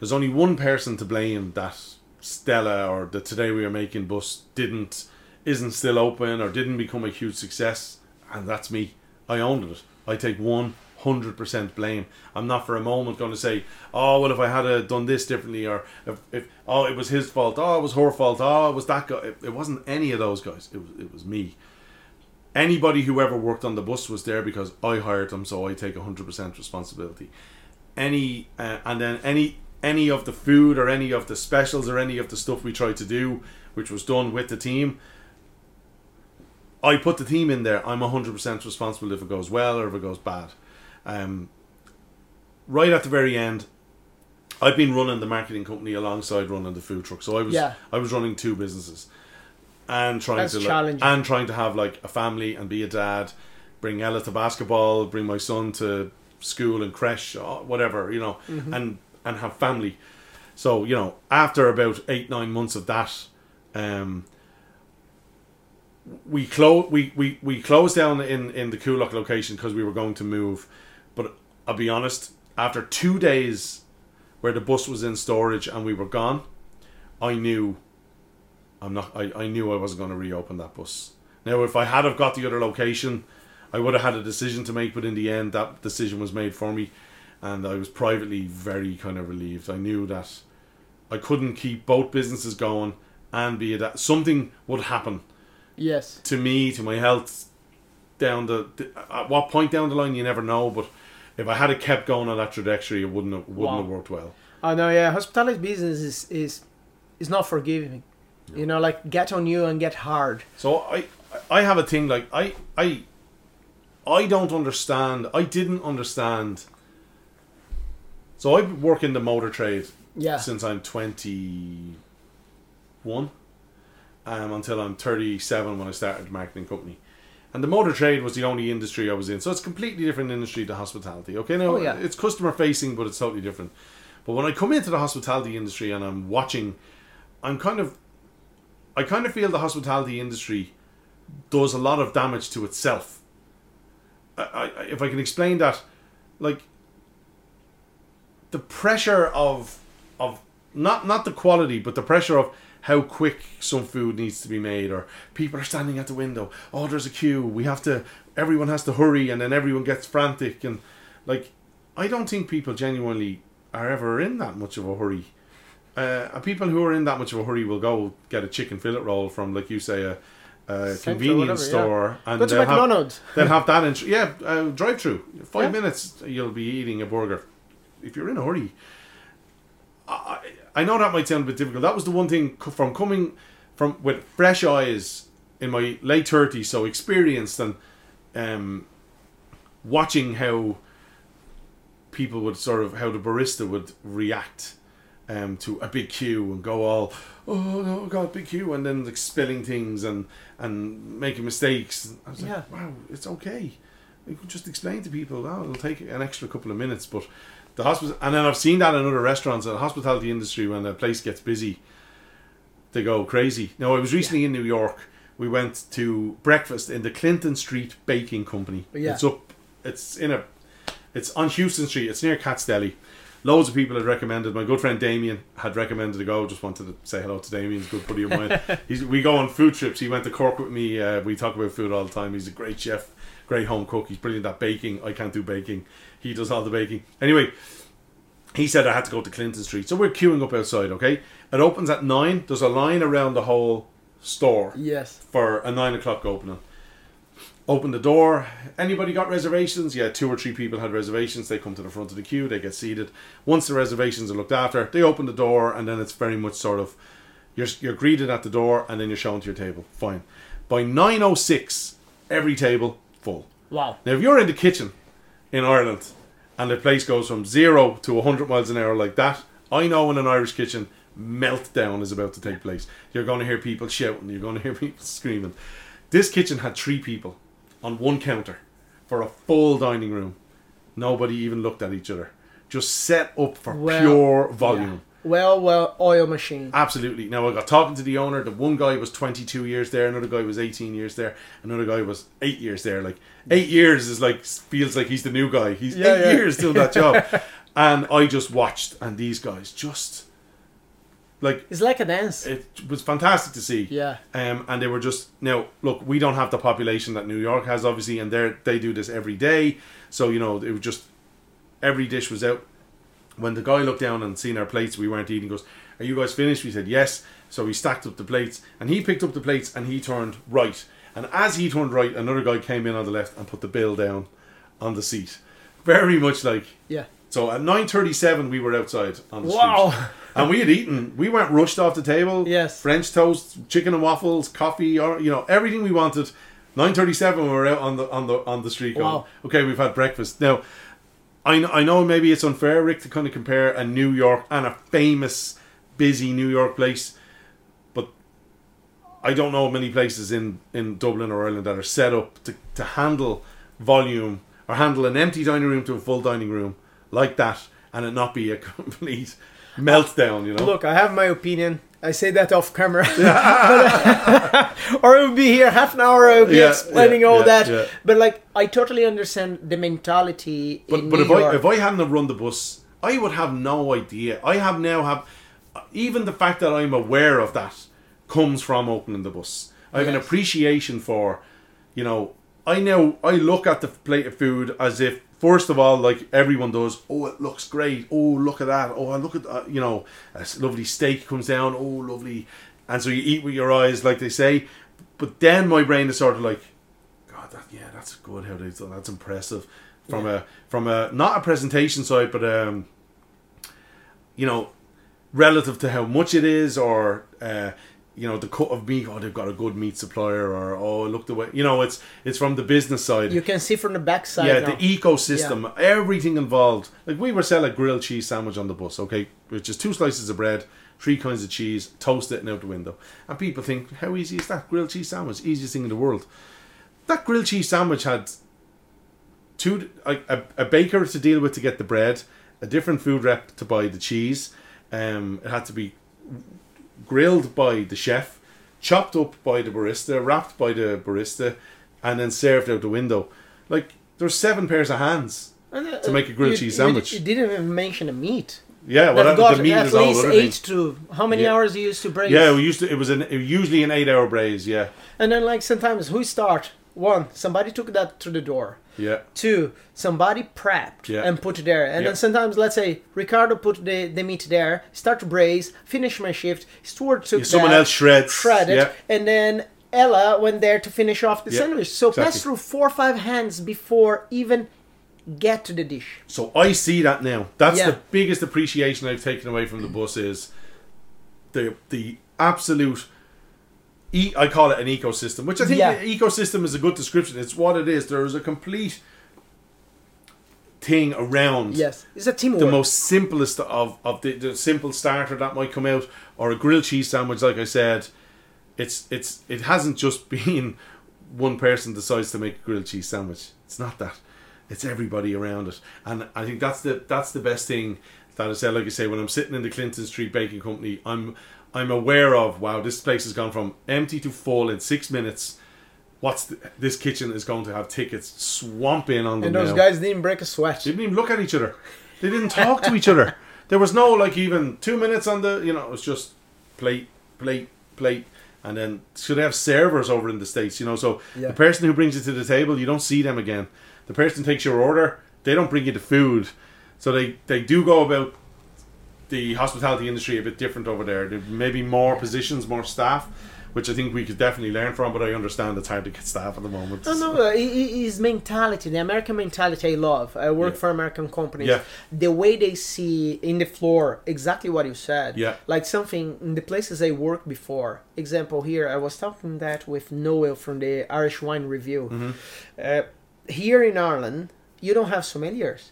there's only one person to blame that Stella or the Today We Are Making bus didn't isn't still open or didn't become a huge success, and that's me. I owned it. I take one hundred percent blame. I'm not for a moment going to say, "Oh, well, if I had uh, done this differently," or if, if "Oh, it was his fault," "Oh, it was her fault," "Oh, it was that guy." It, it wasn't any of those guys. It was it was me. Anybody who ever worked on the bus was there because I hired them, so I take hundred percent responsibility. Any uh, and then any any of the food or any of the specials or any of the stuff we tried to do, which was done with the team, I put the team in there. I'm 100% responsible if it goes well or if it goes bad. Um, right at the very end, I've been running the marketing company alongside running the food truck. So I was Yeah. I was running two businesses and trying That's to like, and trying to have like a family and be a dad, bring Ella to basketball, bring my son to school and creche, or whatever you know, Mm-hmm. and and have family. So you know, after about eight nine months of that, um, we close we, we we closed down in in the Coolock location because we were going to move. But I'll be honest, after two days where the bus was in storage and we were gone, I knew I'm not. I, I knew I wasn't going to reopen that bus. Now, if I had have got the other location, I would have had a decision to make. But in the end, that decision was made for me, and I was privately very kind of relieved. I knew that I couldn't keep both businesses going and be that something would happen yes to me, to my health, down the at what point down the line you never know. But if I had it kept going on that trajectory, it wouldn't have, wouldn't Wow. have worked well. oh no yeah hospitality business is is is not forgiving you know like get on you and get hard So I I have a thing like I I I don't understand. I didn't understand. So I work in the motor trade yeah since I'm 21 um, until I'm 37 when I started marketing company. And the motor trade was the only industry I was in. So it's a completely different industry to hospitality. Okay, now Oh, yeah. it's customer facing, but it's totally different. But when I come into the hospitality industry and I'm watching, I'm kind of, I kind of feel the hospitality industry does a lot of damage to itself. I, I, if I can explain that, like the pressure of of not not the quality, but the pressure of how quick some food needs to be made, or people are standing at the window. Oh, there's a queue. We have to. Everyone has to hurry, and then everyone gets frantic, and like, I don't think people genuinely are ever in that much of a hurry. Uh, people who are in that much of a hurry will go get a chicken fillet roll from, like you say, a, a convenience whatever, yeah. store, and go to they'll have- They'll have that in yeah, uh, drive through. Five Yeah. minutes, you'll be eating a burger. If you're in a hurry, I, know that might sound a bit difficult. That was the one thing from coming from with fresh eyes in my late thirties, so experienced and um, watching how people would sort of how the barista would react um, to a big queue and go all oh no god big queue and then like spilling things and and making mistakes. I was Yeah. like, wow, it's okay. You could just explain to people. Oh, it'll take an extra couple of minutes, but the hospital. And then I've seen that in other restaurants. In the hospitality industry, when a place gets busy, they go crazy. Now, I was recently in New York. We went to breakfast in the Clinton Street Baking Company. Yeah. It's up. It's in a It's on Houston Street. It's near Katz's Deli. Loads of people had recommended. My good friend Damien had recommended to go. Just wanted to say hello to Damien. He's a good buddy of mine. [laughs] He's, we go on food trips. He went to Cork with me. Uh, we talk about food all the time. He's a great chef, great home cook. He's brilliant at baking. I can't do baking. He does all the baking. Anyway, he said I had to go to Clinton Street. So we're queuing up outside, okay? It opens at 9. There's a line around the whole store Yes. for a 9 o'clock opening. Open the door. Anybody got reservations? Yeah, two or three people had reservations. They come to the front of the queue, they get seated. Once the reservations are looked after, they open the door, and then it's very much sort of you're, you're greeted at the door and then you're shown to your table. Fine. By 9.06, every table full. Wow. Now, if you're in the kitchen in Ireland and the place goes from zero to 100 miles an hour like that, I know in an Irish kitchen, meltdown is about to take place. You're going to hear people shouting, you're going [laughs] to hear people screaming. This kitchen had three people on one counter for a full dining room. Nobody even looked at each other. Just set up for Well, pure volume. Well, well, oil machine. Absolutely. Now I got talking to the owner. The one guy was 22 years there. Another guy was 18 years there. Another guy was eight years there. Like eight years is like feels like he's the new guy. He's Yeah, eight yeah. years doing that job, [laughs] and I just watched. And these guys just like It's like a dance. it was fantastic to see. Yeah. Um, and they were just now look. We don't have the population that New York has, obviously, and they they do this every day. So you know, it was just every dish was out. When the guy looked down and seen our plates, we weren't eating. Goes, "Are you guys finished?" We said yes. So we stacked up the plates, and he picked up the plates and he turned right. And as he turned right, another guy came in on the left and put the bill down on the seat. Very much like Yeah. so. At nine thirty-seven, we were outside on the street. Wow. [laughs] And we had eaten. We weren't rushed off the table. Yes. French toast, chicken and waffles, coffee, or you know everything we wanted. Nine thirty-seven. We were out on the on the on the street. Going, Wow. Okay, we've had breakfast now. I know, I know maybe it's unfair, Rick, to kind of compare a New York and a famous, busy New York place, but I don't know many places in, in Dublin or Ireland that are set up to, to handle volume or handle an empty dining room to a full dining room like that and it not be a [laughs] complete meltdown, you know? Look, I have my opinion. I say that off camera. [laughs] [laughs] But, uh, [laughs] or I would be here half an hour I would be Yeah, explaining yeah, all yeah, that. But like I totally understand the mentality But in but New if York. I if I hadn't run the bus, I would have no idea. I have now have even the fact that I'm aware of that comes from opening the bus. I have an appreciation for, you know, I know I look at the plate of food as if first of all, like everyone does, oh it looks great. Oh look at that. Oh look at that. You know, a lovely steak comes down. Oh lovely, and so you eat with your eyes, like they say. But then my brain is sort of like, God, that yeah, that's good. How done. That's impressive. From a from a not a presentation side, but um, you know, relative to how much it is, or uh, you know, the cut of meat. Oh, they've got a good meat supplier, or oh, look the way. You know, it's it's from the business side. you can see from the backside. yeah, now. the ecosystem, everything involved. Like we were selling a grilled cheese sandwich on the bus, okay, which is two slices of bread, three kinds of cheese, toast it and out the window. And people think, how easy is that grilled cheese sandwich? Easiest thing in the world. That grilled cheese sandwich had two a, a, a baker to deal with to get the bread, a different food rep to buy the cheese. Um, it had to be grilled by the chef, chopped up by the barista, wrapped by the barista, and then served out the window. Like there's seven pairs of hands. And, uh, to make a grilled you- cheese sandwich. You, didn't even mention the meat. Yeah, well, that, got the meat at is all least other eight to how many Yeah. hours you used to braise? Yeah, we used to. It was an it was usually an eight-hour braise. Yeah, And then like sometimes who start? One, somebody took that to the door. yeah, Two, somebody prepped Yeah. and put it there. And Yeah. then sometimes, let's say, Ricardo put the, the meat there, start to braise, finish my shift, Stuart took Yeah, someone that, else shreds. shred it, Yeah. and then Ella went there to finish off the Yeah, sandwich. So pass through four or five hands before even get to the dish. So I see that now. That's Yeah. the biggest appreciation I've taken away from the bus is the the absolute. E- I call it an ecosystem, which I think Yeah. ecosystem is a good description. It's what it is. There is a complete thing around Yes, it's a teamwork. the most simplest of of the, the simple starter that might come out or a grilled cheese sandwich like i said it's it's it hasn't just [laughs] been one person decides to make a grilled cheese sandwich it's not that it's everybody around it and i think that's the that's the best thing that i said like i say when i'm sitting in the clinton street baking company i'm i'm aware of wow this place has gone from empty to full in six minutes what's the, this kitchen is going to have tickets swamp in on them And those now. guys didn't break a sweat. They didn't even look at each other. They didn't talk to each other. There was no like even two minutes on the you know, it was just plate, plate, plate. And then should they have servers over in the States, you know, so Yeah. the person who brings you to the table, you don't see them again. The person takes your order, they don't bring you the food. So they, they do go about the hospitality industry a bit different over there. There may be more positions, more staff, which I think we could definitely learn from, but I understand it's hard to get staff at the moment. No, no, uh, his mentality, the American mentality I love. I work Yeah. for American companies. Yeah. The way they see in the floor, exactly what you said. Yeah. Like something in the places I worked before. Example here, I was talking that with Noel from the Irish Wine Review. Mm-hmm. Uh, here in Ireland, you don't have sommeliers.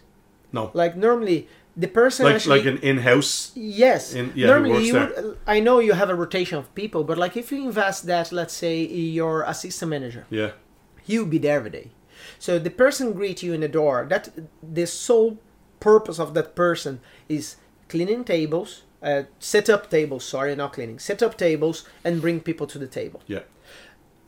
No. Like normally, the person Like actually like an in-house Yes. In- yeah, Normally, you would, I know you have a rotation of people, but like if you invest that, let's say your assistant manager, yeah he'll be there every day. So the person greet you in the door. That the sole purpose of that person is cleaning tables, uh, set up tables. Sorry, not cleaning. Set up tables and bring people to the table. yeah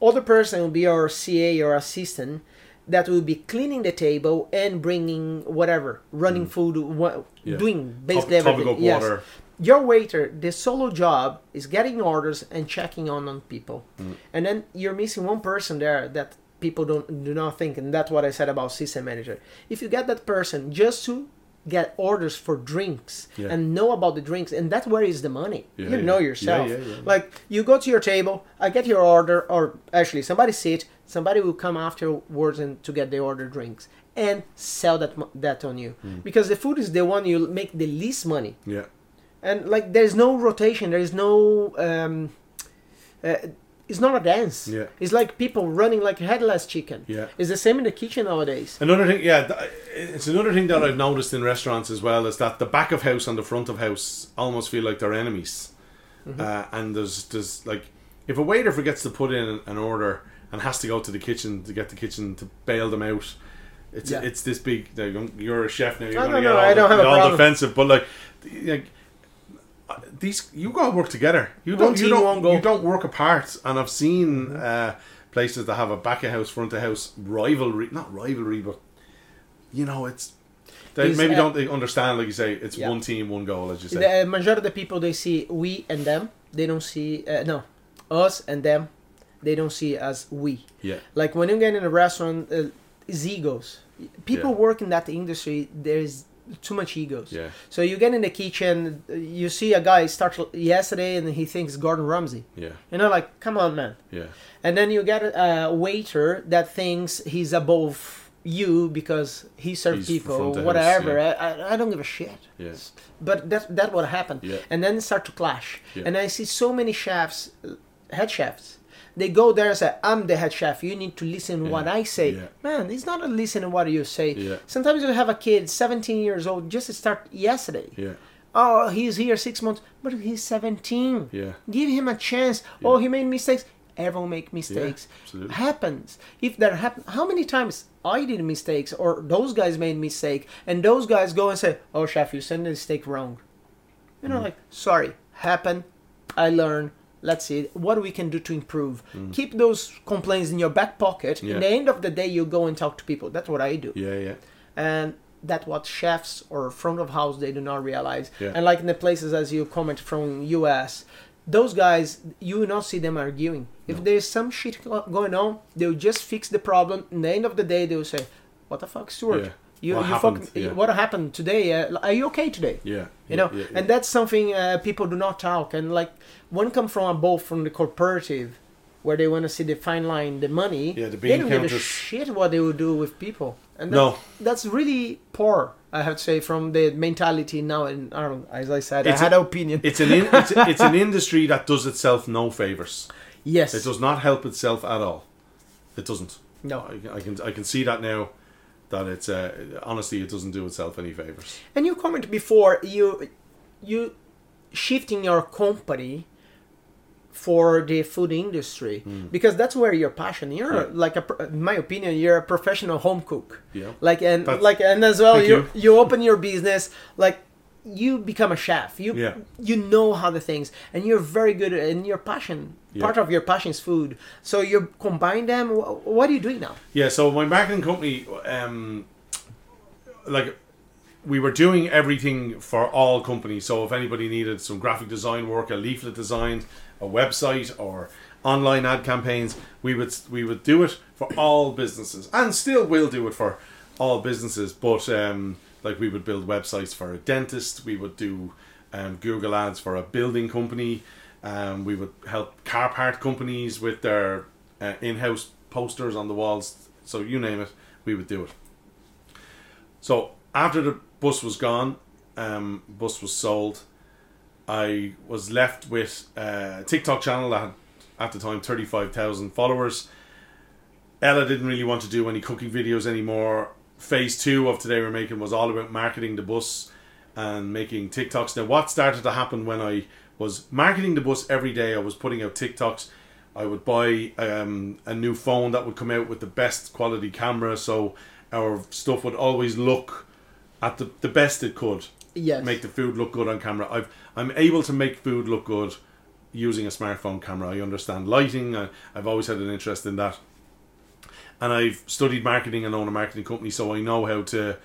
Other person will be our CA or assistant that will be cleaning the table and bringing whatever, running food, Mm. Yeah. doing Top- basically topping everything. Yes. water. Your waiter, the solo job is getting orders and checking on on people, Mm. and then you're missing one person there that people don't do not think, and that's what I said about system manager. If you get that person just to get orders for drinks Yeah. and know about the drinks, and that's where is the money. Yeah, you know Yeah, yourself. Like you go to your table, I get your order, or actually somebody sit, somebody will come afterwards and to get the order drinks and sell that that on you Mm. because the food is the one you make the least money yeah and like there's no rotation there is no um uh, it's not a dance Yeah. it's like people running like headless chicken Yeah. it's the same in the kitchen nowadays Another thing, yeah, th- it's another thing that I've noticed in restaurants as well is that the back of house and the front of house almost feel like they're enemies. Mm-hmm. Uh, and there's there's like if a waiter forgets to put in an order and has to go to the kitchen to get the kitchen to bail them out, it's Yeah. it's this big. You're a chef now. You're No, to no, get no, all, I don't the- have a all defensive, but like, like these you gotta work together. You don't you don't you don't work apart. And I've seen uh, places that have a back of house, front of house rivalry, not rivalry, but you know, it's they Is, maybe uh, don't they understand. Like you say, it's Yeah. one team, one goal, as you say. the uh, majority of the people they see we and them they don't see uh, no us and them they don't see as we. Yeah, like when you get in a restaurant uh, it's egos. People Yeah. work in that industry there's too much egos. Yeah, so you get in the kitchen uh, you see a guy start yesterday and he thinks gordon ramsay. Yeah, you know like come on man. Yeah, and then you get a waiter that thinks he's above you because he serves He's people of house, whatever. yeah. I, I, don't give a shit. Yeah, but that that what happened. Yeah. and then start to clash. Yeah. and i see so many chefs head chefs they go there and say i'm the head chef you need to listen what i say. Yeah. man it's not a listen to what you say. Yeah. sometimes you have a kid 17 years old just start yesterday. Yeah, oh he's here six months but he's 17 yeah, give him a chance. Oh he made mistakes. Everyone make mistakes. absolutely. happens. If that happen how many times i did mistakes or those guys made mistake and those guys go and say oh chef you sent the mistake wrong. You Mm-hmm. know like sorry happen i learn let's see what we can do to improve. Keep those complaints in your back pocket. Mm. Yeah. in the end of the day you go and talk to people. That's what i do. Yeah, yeah, and that's what chefs or front of house they do not realize. Yeah. and like in the places as you comment from us those guys you will not see them arguing. If there's some shit going on they'll just fix the problem. In the end of the day they'll say what the fuck stuart? Yeah. You, What you happened? fucking, Yeah. what happened today uh, are you okay today yeah. you know yeah, yeah, and that's something uh, people do not talk and like one come from above from the corporative where they want to see the fine line the money Yeah, the they don't give a shit what they will do with people and No. that's, that's really poor i have to say from the mentality now in ireland as i said It's i had an opinion it's an in, it's, it's an industry that does itself no favors. yes It does not help itself at all. It doesn't. no I, I can I can see that now. That it's uh, honestly, it doesn't do itself any favors. and you comment before you you shifting your company for the food industry because that's where your passion you're. Yeah. like a, in my opinion you're a professional home cook Yeah. like and That's- like and as well you, you. you open your business like you become a chef. You Yeah. you know how the things, and you're very good and your passion. Part of your passion is food. So you combine them. What are you doing now? Yeah, so my marketing company, um, like, we were doing everything for all companies. So if anybody needed some graphic design work, a leaflet designed, a website, or online ad campaigns, we would we would do it for all businesses, and still will do it for all businesses. But um, like we would build websites for a dentist, we would do um, Google ads for a building company. Um, we would help car part companies with their uh, in-house posters on the walls. So you name it, we would do it. So after the bus was gone, um, bus was sold. I was left with a TikTok channel that had at the time thirty five thousand followers. Ella didn't really want to do any cooking videos anymore. Phase two of today we're making was all about marketing the bus and making TikToks. Now, what started to happen when I was marketing the bus every day, I was putting out TikToks. I would buy um, a new phone that would come out with the best quality camera, so our stuff would always look at the, the best it could. Yes. Make the food look good on camera. I've I'm able to make food look good using a smartphone camera. I understand lighting. I, I've always had an interest in that and I've studied marketing and own a marketing company, so I know how to,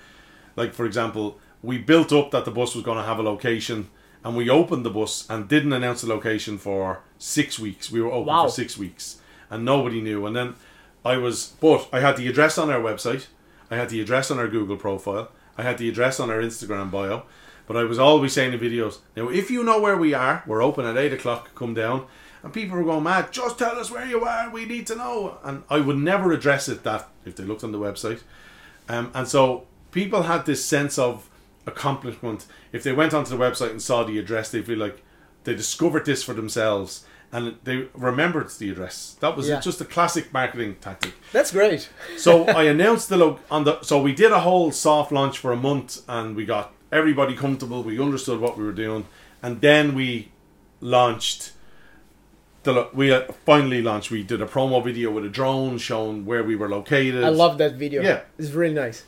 like for example, we built up that the bus was going to have a location, and we opened the bus and didn't announce the location for six weeks. We were open Wow. for six weeks, and nobody knew. And then I was, but I had the address on our website, I had the address on our Google profile, I had the address on our Instagram bio. But I was always saying in videos, now if you know where we are, we're open at eight o'clock. Come down. And people were going mad. Just tell us where you are. We need to know. And I would never address it that if they looked on the website. Um, and so people had this sense of accomplishment. If they went onto the website and saw the address, they feel like they discovered this for themselves and they remembered the address. That was Yeah. just a classic marketing tactic. That's great. [laughs] So I announced the look on the so we did a whole soft launch for a month and we got everybody comfortable. We understood what we were doing, and then we launched. The we finally launched. We did a promo video with a drone showing where we were located. I love that video. Yeah. It's really nice.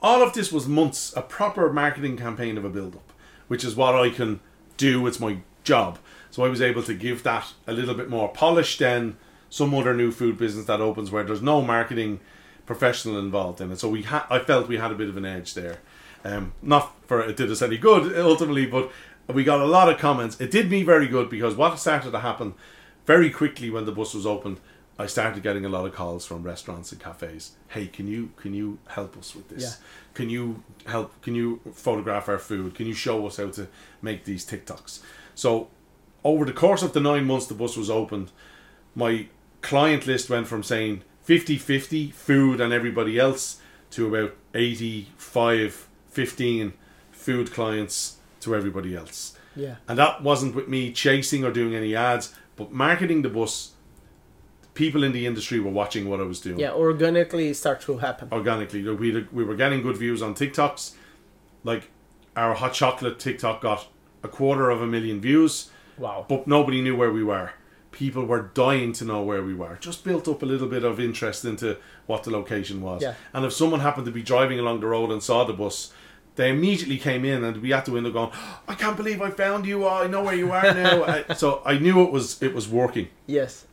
all of this was months a proper marketing campaign of a build up, which is what I can do. It's my job. So I was able to give that a little bit more polish than some other new food business that opens where there's no marketing professional involved in it. So we ha- I felt we had a bit of an edge there. Um, not for it did us any good ultimately, but we got a lot of comments. It did me very good because what started to happen very quickly when the bus was opened, I started getting a lot of calls from restaurants and cafes. Hey, can you can you help us with this? Yeah. Can you help? Can you photograph our food? Can you show us how to make these TikToks? So, over the course of the nine months the bus was opened, my client list went from saying 50 50 food and everybody else to about 85 15 food clients to everybody else. Yeah. And that wasn't with me chasing or doing any ads, but marketing the bus. People in the industry were watching what I was doing Yeah. Organically start to happen. organically. We we were getting good views on TikToks. Like our hot chocolate TikTok got a quarter of a million views, Wow. but nobody knew where we were. People were dying to know where we were. Just built up a little bit of interest into what the location was. Yeah. And if someone happened to be driving along the road and saw the bus, they immediately came in and we at the window going, "I can't believe I found you! I know where you are now." [laughs] I, so I knew it was it was working. Yes.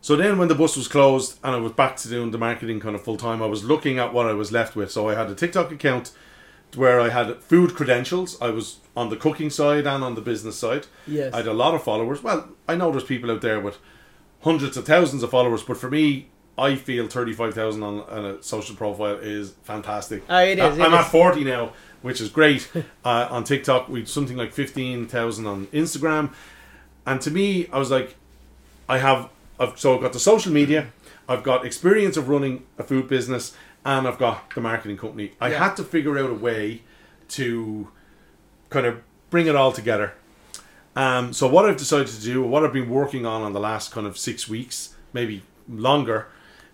So then, when the bus was closed and I was back to doing the marketing kind of full time, I was looking at what I was left with. So I had a TikTok account where I had food credentials. I was on the cooking side and on the business side. Yes. I had a lot of followers. Well, I know there's people out there with hundreds of thousands of followers, but for me, I feel 35,000 on, on a social profile is fantastic. Ah, it is, I- I'm at 40 now, which is great. [laughs] uh, on TikTok, we something like 15,000 on Instagram. And to me, I was like, I have, I've, so I've got the social media, I've got experience of running a food business, and I've got the marketing company. I Yeah. had to figure out a way to kind of bring it all together. Um, so what I've decided to do, what I've been working on on the last kind of six weeks, maybe longer,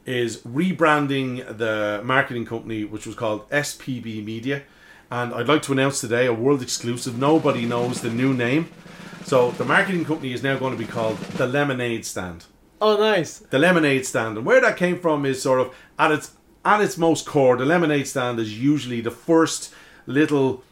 is rebranding the marketing company, which was called SPB Media. And I'd like to announce today a world exclusive. Nobody knows the new name. So the marketing company is now going to be called the Lemonade Stand Oh, nice. the lemonade stand and where that came from is sort of at its at its most core the lemonade stand is usually the first little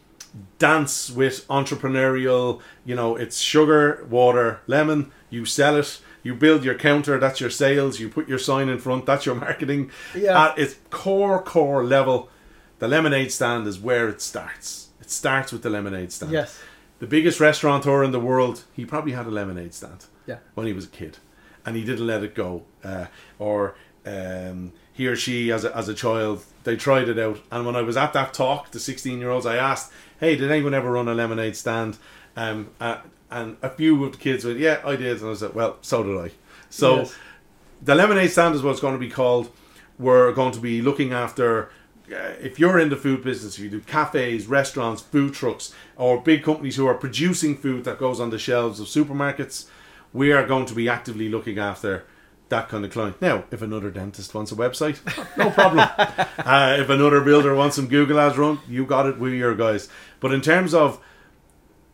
dance with entrepreneurial. You know, it's sugar, water, lemon. You sell it. You build your counter. That's your sales. You put your sign in front. That's your marketing. Yeah. At its core core level, the lemonade stand is where it starts. It starts with the lemonade stand. Yes. The biggest restaurateur in the world, he probably had a lemonade stand Yeah. when he was a kid, and he didn't let it go. Uh, or um, he or she, as a, as a child, they tried it out. And when I was at that talk, the sixteen year olds, I asked, "Hey, did anyone ever run a lemonade stand?" Um, uh, and a few of the kids went, "Yeah, I did." And I said, "Well, so did I." So Yes. the lemonade stand is what it's going to be called. We're going to be looking after. Uh, if you're in the food business, if you do cafes, restaurants, food trucks, or big companies who are producing food that goes on the shelves of supermarkets, we are going to be actively looking after that kind of client. Now, if another dentist wants a website, no problem. [laughs] uh, if another builder wants some Google Ads run, you got it. We're your guys. But in terms of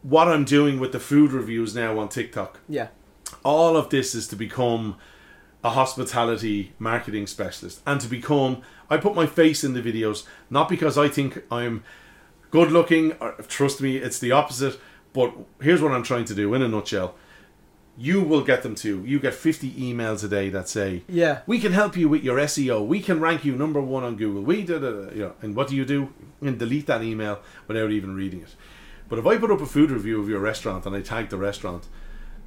what I'm doing with the food reviews now on TikTok, Yeah. all of this is to become a hospitality marketing specialist and to become I put my face in the videos not because I think I'm good looking or, trust me it's the opposite but here's what I'm trying to do in a nutshell. You will get them too. You get 50 emails a day that say Yeah. we can help you with your SEO we can rank you number 1 on Google. We did you know and what do you do? And delete that email without even reading it but if I put up a food review of your restaurant and I tag the restaurant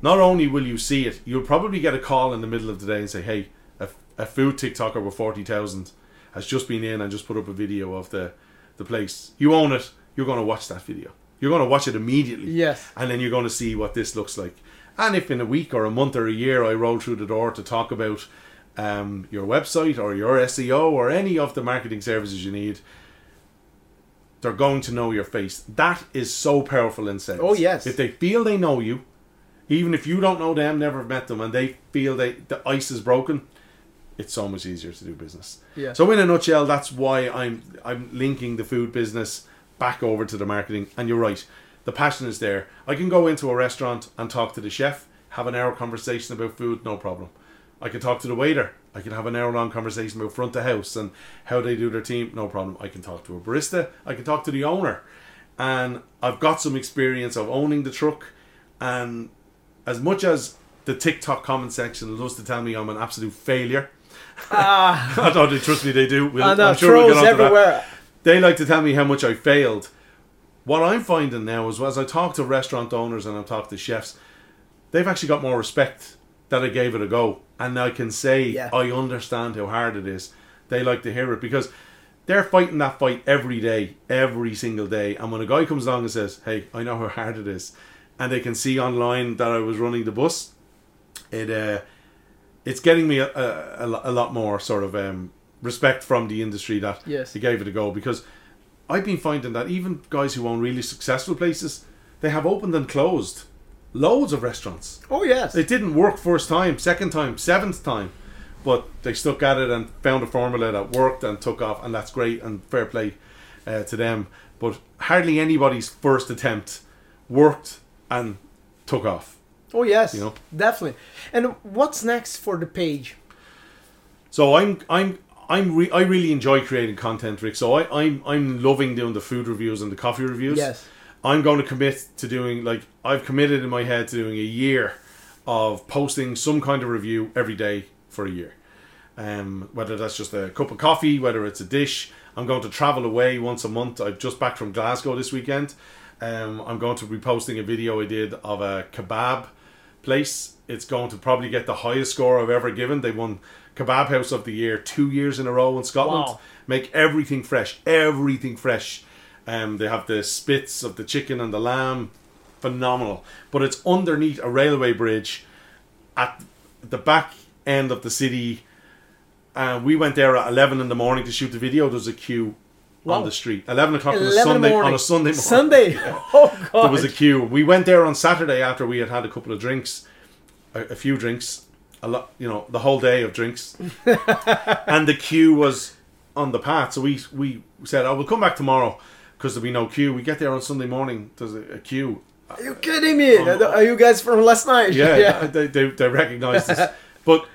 not only will you see it, you'll probably get a call in the middle of the day and say, "Hey, a, a food TikToker with forty thousand has just been in and just put up a video of the the place. You own it. You're going to watch that video. You're going to watch it immediately. Yes. and then you're going to see what this looks like. And if in a week or a month or a year I roll through the door to talk about um, your website or your SEO or any of the marketing services you need." They're going to know your face. That is so powerful in sales. Oh, yes. If they feel they know you, even if you don't know them, never met them, and they feel they the ice is broken, it's so much easier to do business. Yeah. So in a nutshell, that's why I'm I'm linking the food business back over to the marketing. And you're right, the passion is there. I can go into a restaurant and talk to the chef, have an hour conversation about food, no problem. I can talk to the waiter. I can have an hour long conversation about front of house and how they do their team, no problem. I can talk to a barista. I can talk to the owner, and I've got some experience of owning the truck and as much as the TikTok comment section loves to tell me I'm an absolute failure, [laughs] Ah, I don't they trust me they do. We'll, I know, I'm sure we'll get onto that. everywhere. They like to tell me how much I failed. What I'm finding now is as I talk to restaurant owners and I talk to chefs, they've actually got more respect that I gave it a go, and I can say Yeah. I understand how hard it is. They like to hear it because they're fighting that fight every day, every single day. And when a guy comes along and says, "Hey, I know how hard it is," and they can see online that I was running the bus, it uh, it's getting me a, a, a lot more sort of um, respect from the industry that Yes. they gave it a go because I've been finding that even guys who own really successful places, they have opened and closed loads of restaurants. Oh yes. It didn't work first time, second time, seventh time, but they stuck at it and found a formula that worked and took off, and that's great and fair play uh, to them. But hardly anybody's first attempt worked and took off. oh yes. you know. Definitely. And what's next for the page? So I'm I'm I'm re- I really enjoy creating content, Rick. So I, I'm I'm loving doing the food reviews and the coffee reviews. Yes. I'm going to commit to doing like I've committed in my head to doing a year of posting some kind of review every day for a year. Um, whether that's just a cup of coffee, whether it's a dish. I'm going to travel away once a month. I've just back from Glasgow this weekend. Um, I'm going to be posting a video I did of a kebab place. It's going to probably get the highest score I've ever given. They won Kebab House of the Year two years in a row in Scotland. Wow. Make everything fresh, everything fresh. Um, they have the spits of the chicken and the lamb, phenomenal. But it's underneath a railway bridge at the back end of the city. Uh, we went there at eleven in the morning to shoot the video. There's a queue Wow. on the street. Eleven o'clock on a Sunday. morning. On a Sunday morning. Sunday. [laughs] Oh god. There was a queue. We went there on Saturday after we had had a couple of drinks, a, a few drinks, a lot, you know, the whole day of drinks, [laughs] and the queue was on the path. So we we said, "Oh, we'll come back tomorrow because there'll be no queue." We get there on Sunday morning. There's a, a queue. Are you kidding me? Are you guys from last night? Yeah, [laughs] they they, they recognise this, [laughs] but.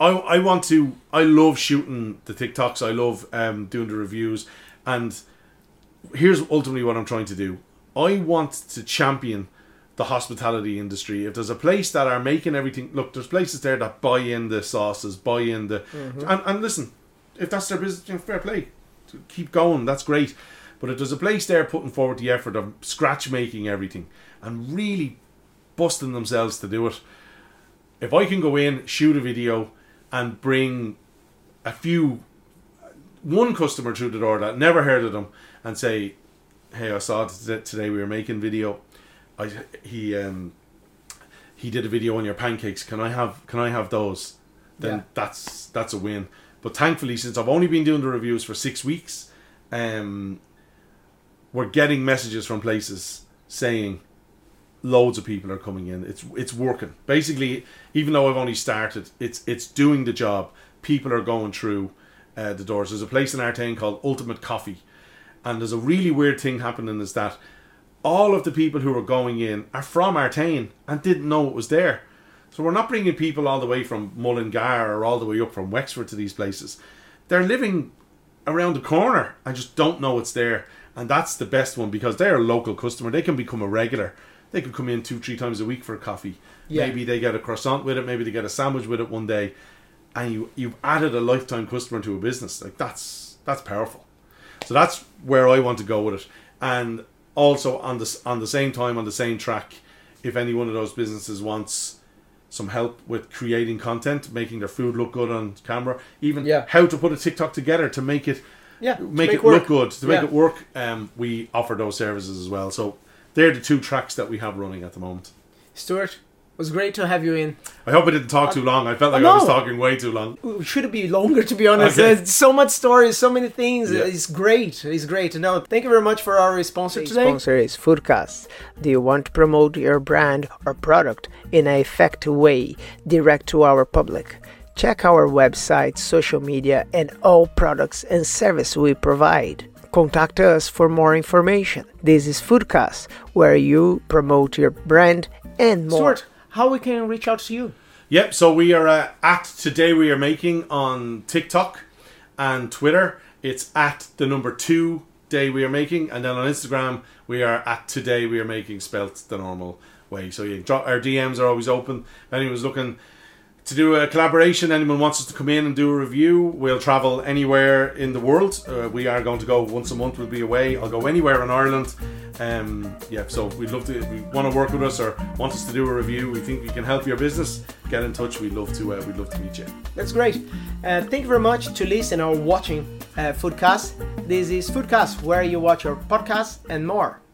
I, I want to I love shooting the TikToks I love um, doing the reviews and here's ultimately what I'm trying to do. I want to champion the hospitality industry. If there's a place that are making everything, look, there's places there that buy in the sauces, buy in the, and, and listen, if that's their business, you know, fair play, keep going. That's great. But if there's a place there putting forward the effort of scratch making everything and really busting themselves to do it, if I can go in, shoot a video, and bring a few, one customer through the door that never heard of them, and say, "Hey, I saw it today. We were making video. I he um he did a video on your pancakes. Can I have can I have those? Then Yeah. that's that's a win. But thankfully, since I've only been doing the reviews for six weeks, um, we're getting messages from places saying loads of people are coming in. It's it's working. Basically, even though I've only started, it's it's doing the job. People are going through uh, the doors. There's a place in Artane called Ultimate Coffee, and there's a really weird thing happening. Is that all of the people who are going in are from Artane and didn't know it was there. So we're not bringing people all the way from Mullingar or all the way up from Wexford to these places. They're living around the corner I just don't know it's there. And that's the best one because they're a local customer. They can become a regular. They could come in two, three times a week for a coffee. Yeah. Maybe they get a croissant with it. Maybe they get a sandwich with it one day. And you you've added a lifetime customer to a business. Like that's that's powerful. So that's where I want to go with it. And also on the on the same time on the same track, if any one of those businesses wants some help with creating content, making their food look good on camera, even Yeah. how to put a TikTok together to make it Yeah, make, make it work. look good, to make Yeah. it work. Um, we offer those services as well. So they're the two tracks that we have running at the moment. Stuart, was great to have you in. I hope I didn't talk too long. I felt like Oh, I was talking way too long. It should be longer, to be honest. Okay. There's so much stories, so many things. Yeah. It's great. It's great. No, thank you very much for our sponsor today. sponsor is FoodKast. Do you want to promote your brand or product in an effective way direct to our public? Check our website, social media, and all products and service we provide. Contact us for more information. This is FoodKast, where you promote your brand and more. Stuart, how we can reach out to you? Yep. So we are uh, at today we are making on TikTok and Twitter. It's at the number two day we are making, and then on Instagram we are at today we are making spelt the normal way. So you drop our DMs are always open. If anyone's looking to do a collaboration, anyone wants us to come in and do a review, we'll travel anywhere in the world. Uh, we are going to go once a month. We'll be away. I'll go anywhere in Ireland. Um, yeah, so we'd love to. If you want to work with us or want us to do a review, we think we can help your business. Get in touch. We'd love to. Uh, we'd love to meet you. That's great. Uh, thank you very much to listen or watching uh, FoodKast. This is FoodKast, where you watch your podcast and more.